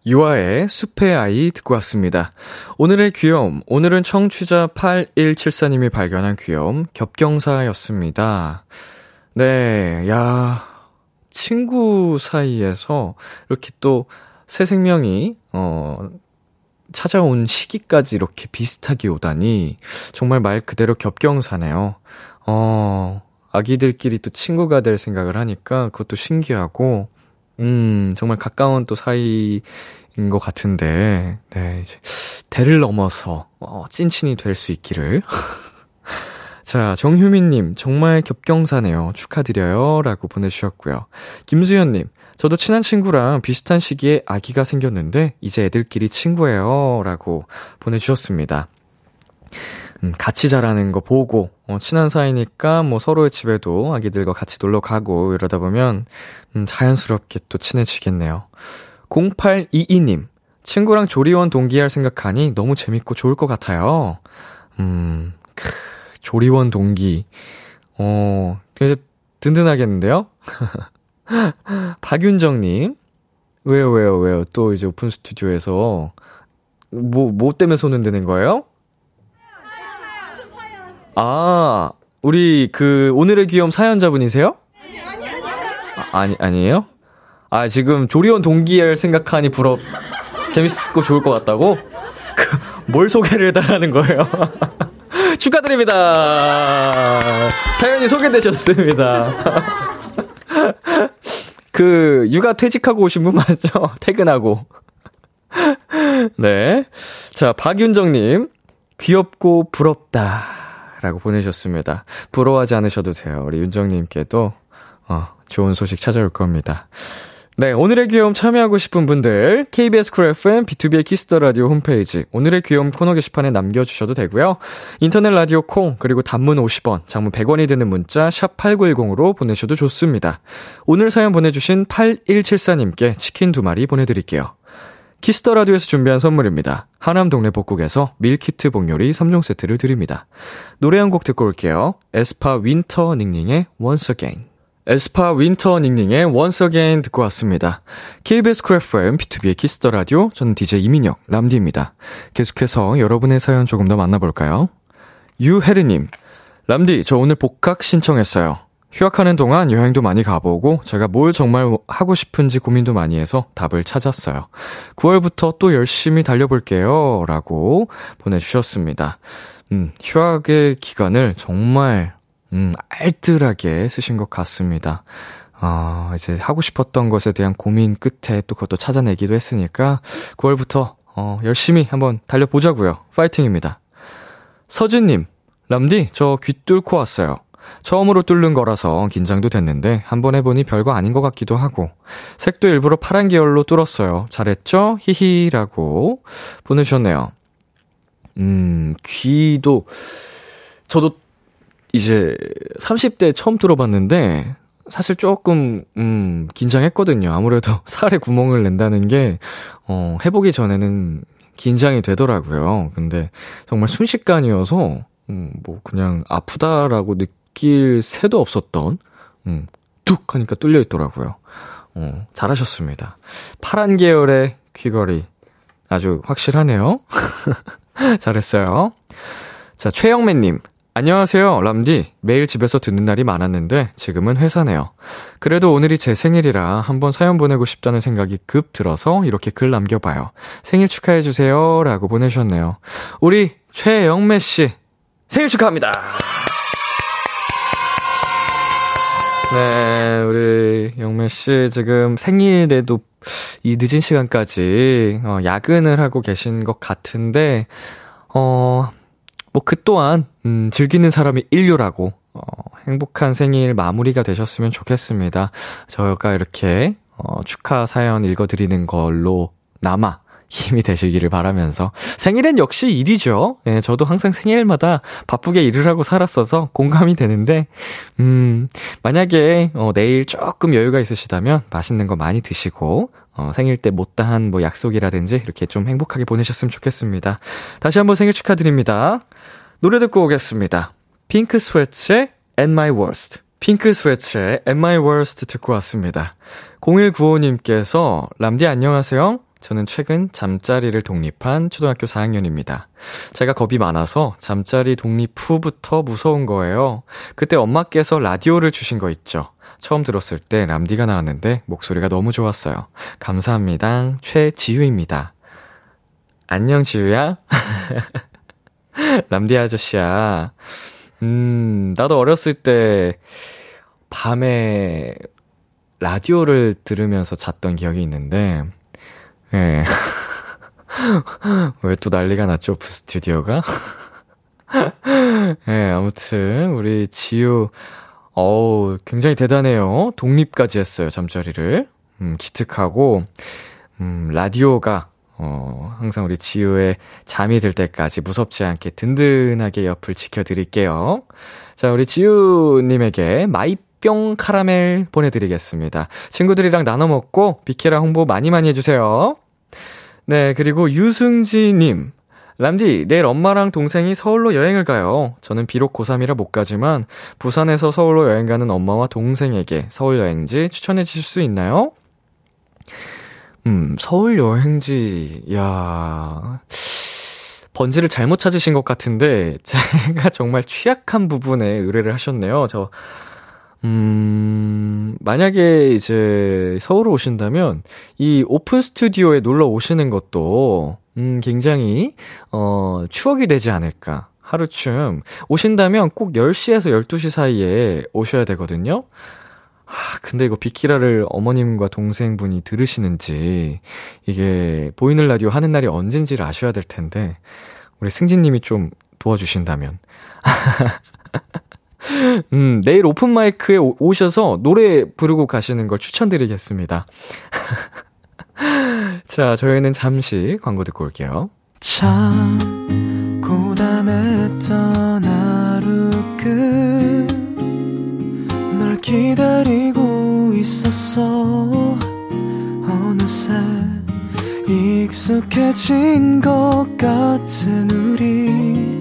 유아의 숲의 아이 듣고 왔습니다. 오늘의 귀여움, 오늘은 청취자 8174님이 발견한 귀여움, 겹경사였습니다. 네, 야, 친구 사이에서 이렇게 또 새 생명이, 어, 찾아온 시기까지 이렇게 비슷하게 오다니, 정말 말 그대로 겹경사네요. 어, 아기들끼리 또 친구가 될 생각을 하니까 그것도 신기하고, 음, 정말 가까운 또 사이인 것 같은데, 네, 이제, 대를 넘어서, 어, 찐친이 될 수 있기를. 자, 정효민님, 정말 겹경사네요. 축하드려요. 라고 보내주셨고요. 김수현님, 저도 친한 친구랑 비슷한 시기에 아기가 생겼는데, 이제 애들끼리 친구예요. 라고 보내주셨습니다. 음, 같이 자라는 거 보고, 어, 친한 사이니까 뭐 서로의 집에도 아기들과 같이 놀러 가고 이러다 보면, 음, 자연스럽게 또 친해지겠네요. 0822님, 친구랑 조리원 동기할 생각하니 너무 재밌고 좋을 것 같아요. 음, 크, 조리원 동기. 어, 되게 든든하겠는데요? 박윤정님, 왜요, 왜요, 왜요? 또 이제 오픈 스튜디오에서, 뭐, 뭐 때문에 손을 드는 거예요? 아, 우리 그, 오늘의 귀여움 사연자분이세요? 아, 아니, 아니에요? 아, 지금 조리원 동기를 생각하니 부럽, 재밌고 좋을 것 같다고? 그, 뭘 소개를 해달라는 거예요? 축하드립니다. 사연이 소개되셨습니다. 그, 육아 퇴직하고 오신 분 맞죠? 퇴근하고. 네. 자, 박윤정님. 귀엽고 부럽다. 라고 보내셨습니다. 부러워하지 않으셔도 돼요. 우리 윤정님께도, 어, 좋은 소식 찾아올 겁니다. 네, 오늘의 귀여움 참여하고 싶은 분들, KBS 쿨 FM, B2B의 키스터 라디오 홈페이지, 오늘의 귀여움 코너 게시판에 남겨주셔도 되고요. 인터넷 라디오 콩, 그리고 단문 50원, 장문 100원이 드는 문자, 샵8910으로 보내셔도 좋습니다. 오늘 사연 보내주신 8174님께 치킨 두 마리 보내드릴게요. Kiss the Radio에서 준비한 선물입니다. 하남 동네 복국에서 밀키트 복요리 3종 세트를 드립니다. 노래 한 곡 듣고 올게요. 에스파 윈터 닝닝의 Once Again. 에스파 윈터 닝닝의 Once Again 듣고 왔습니다. KBS 쿨 FM, B2B의 키스터 라디오, 저는 DJ 이민혁, 람디입니다. 계속해서 여러분의 사연 조금 더 만나볼까요? 유혜리님, 람디, 저 오늘 복학 신청했어요. 휴학하는 동안 여행도 많이 가보고 제가 뭘 정말 하고 싶은지 고민도 많이 해서 답을 찾았어요. 9월부터 또 열심히 달려볼게요. 라고 보내주셨습니다. 음, 휴학의 기간을 정말, 음, 알뜰하게 쓰신 것 같습니다. 어, 이제 하고 싶었던 것에 대한 고민 끝에 또 그것도 찾아내기도 했으니까 9월부터 어, 열심히 한번 달려보자고요. 파이팅입니다. 서준님, 람디, 저 귀 뚫고 왔어요. 처음으로 뚫는 거라서 긴장도 됐는데 한번 해보니 별거 아닌 것 같기도 하고 색도 일부러 파란 계열로 뚫었어요. 잘했죠? 히히라고 보내주셨네요. 음, 귀도 저도 이제 30대 처음 뚫어봤는데 사실 조금 음 긴장했거든요. 아무래도 살에 구멍을 낸다는 게 어, 해보기 전에는 긴장이 되더라고요. 근데 정말 순식간이어서 음, 뭐 그냥 아프다라고 느 낄 새도 없었던 음, 툭 하니까 뚫려 있더라고요. 어, 잘하셨습니다. 파란 계열의 귀걸이 아주 확실하네요. 잘했어요. 자, 최영매님. 안녕하세요, 람디. 매일 집에서 듣는 날이 많았는데 지금은 회사네요. 그래도 오늘이 제 생일이라 한번 사연 보내고 싶다는 생각이 급 들어서 이렇게 글 남겨봐요. 생일 축하해주세요. 라고 보내주셨네요. 우리 최영매 씨, 생일 축하합니다. 네, 우리 영매 씨 지금 생일에도 이 늦은 시간까지 어, 야근을 하고 계신 것 같은데, 어, 뭐 그 또한, 음, 즐기는 사람이 인류라고, 어, 행복한 생일 마무리가 되셨으면 좋겠습니다. 저희가 이렇게, 어, 축하 사연 읽어드리는 걸로 남아 힘이 되시기를 바라면서 생일엔 역시 일이죠. 예, 저도 항상 생일마다 바쁘게 일을 하고 살았어서 공감이 되는데 음, 만약에 어, 내일 조금 여유가 있으시다면 맛있는 거 많이 드시고 어, 생일 때 못다한 뭐 약속이라든지 이렇게 좀 행복하게 보내셨으면 좋겠습니다. 다시 한번 생일 축하드립니다. 노래 듣고 오겠습니다. 핑크 스웨츠의 And My Worst. 핑크 스웨츠의 And My Worst 듣고 왔습니다. 0195님께서 람디 안녕하세요. 저는 최근 잠자리를 독립한 초등학교 4학년입니다. 제가 겁이 많아서 잠자리 독립 후부터 무서운 거예요. 그때 엄마께서 라디오를 주신 거 있죠. 처음 들었을 때 람디가 나왔는데 목소리가 너무 좋았어요. 감사합니다. 최지유입니다. 안녕, 지유야. 람디 아저씨야. 음, 나도 어렸을 때 밤에 라디오를 들으면서 잤던 기억이 있는데, 예. 왜 또 난리가 났죠, 그 스튜디오가? 예, 아무튼, 우리 지우, 어우, 굉장히 대단해요. 독립까지 했어요, 잠자리를. 음, 기특하고, 음, 라디오가, 어, 항상 우리 지우의 잠이 들 때까지 무섭지 않게 든든하게 옆을 지켜드릴게요. 자, 우리 지우님에게 마이 뿅 카라멜 보내드리겠습니다. 친구들이랑 나눠 먹고 비케라 홍보 많이 많이 해주세요. 네, 그리고 유승지님. 람디, 내일 엄마랑 동생이 서울로 여행을 가요. 저는 비록 고3이라 못 가지만 부산에서 서울로 여행 가는 엄마와 동생에게 서울 여행지 추천해 주실 수 있나요? 음, 서울 여행지, 야 번지를 잘못 찾으신 것 같은데, 제가 정말 취약한 부분에 의뢰를 하셨네요. 저, 음, 만약에 이제 서울 오신다면 이 오픈 스튜디오에 놀러 오시는 것도 음, 굉장히 어, 추억이 되지 않을까. 하루쯤 오신다면 꼭 10시에서 12시 사이에 오셔야 되거든요. 하, 근데 이거 비키라를 어머님과 동생분이 들으시는지 이게 보이는 라디오 하는 날이 언젠지를 아셔야 될 텐데 우리 승진 님이 좀 도와주신다면 음, 내일 오픈마이크에 오, 셔서 노래 부르고 가시는 걸 추천드리겠습니다. 자, 저희는 잠시 광고 듣고 올게요. 참, 고단했던 하루 끝널 기다리고 있었어. 어느새 익숙해진 것 같은 우리.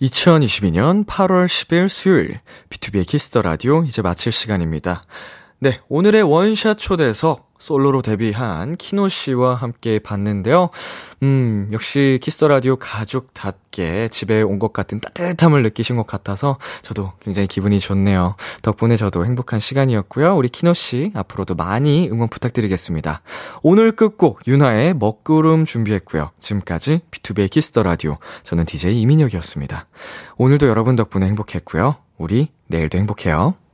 2022년 8월 10일 수요일 B2B의 키스터 라디오 이제 마칠 시간입니다. 네, 오늘의 원샷 초대석 솔로로 데뷔한 키노 씨와 함께 봤는데요. 음, 역시 Kiss the Radio 가족답게 집에 온 것 같은 따뜻함을 느끼신 것 같아서 저도 굉장히 기분이 좋네요. 덕분에 저도 행복한 시간이었고요. 우리 키노 씨 앞으로도 많이 응원 부탁드리겠습니다. 오늘 끝곡 윤하의 먹구름 준비했고요. 지금까지 B2B의 키스 라디오 저는 DJ 이민혁이었습니다. 오늘도 여러분 덕분에 행복했고요. 우리 내일도 행복해요.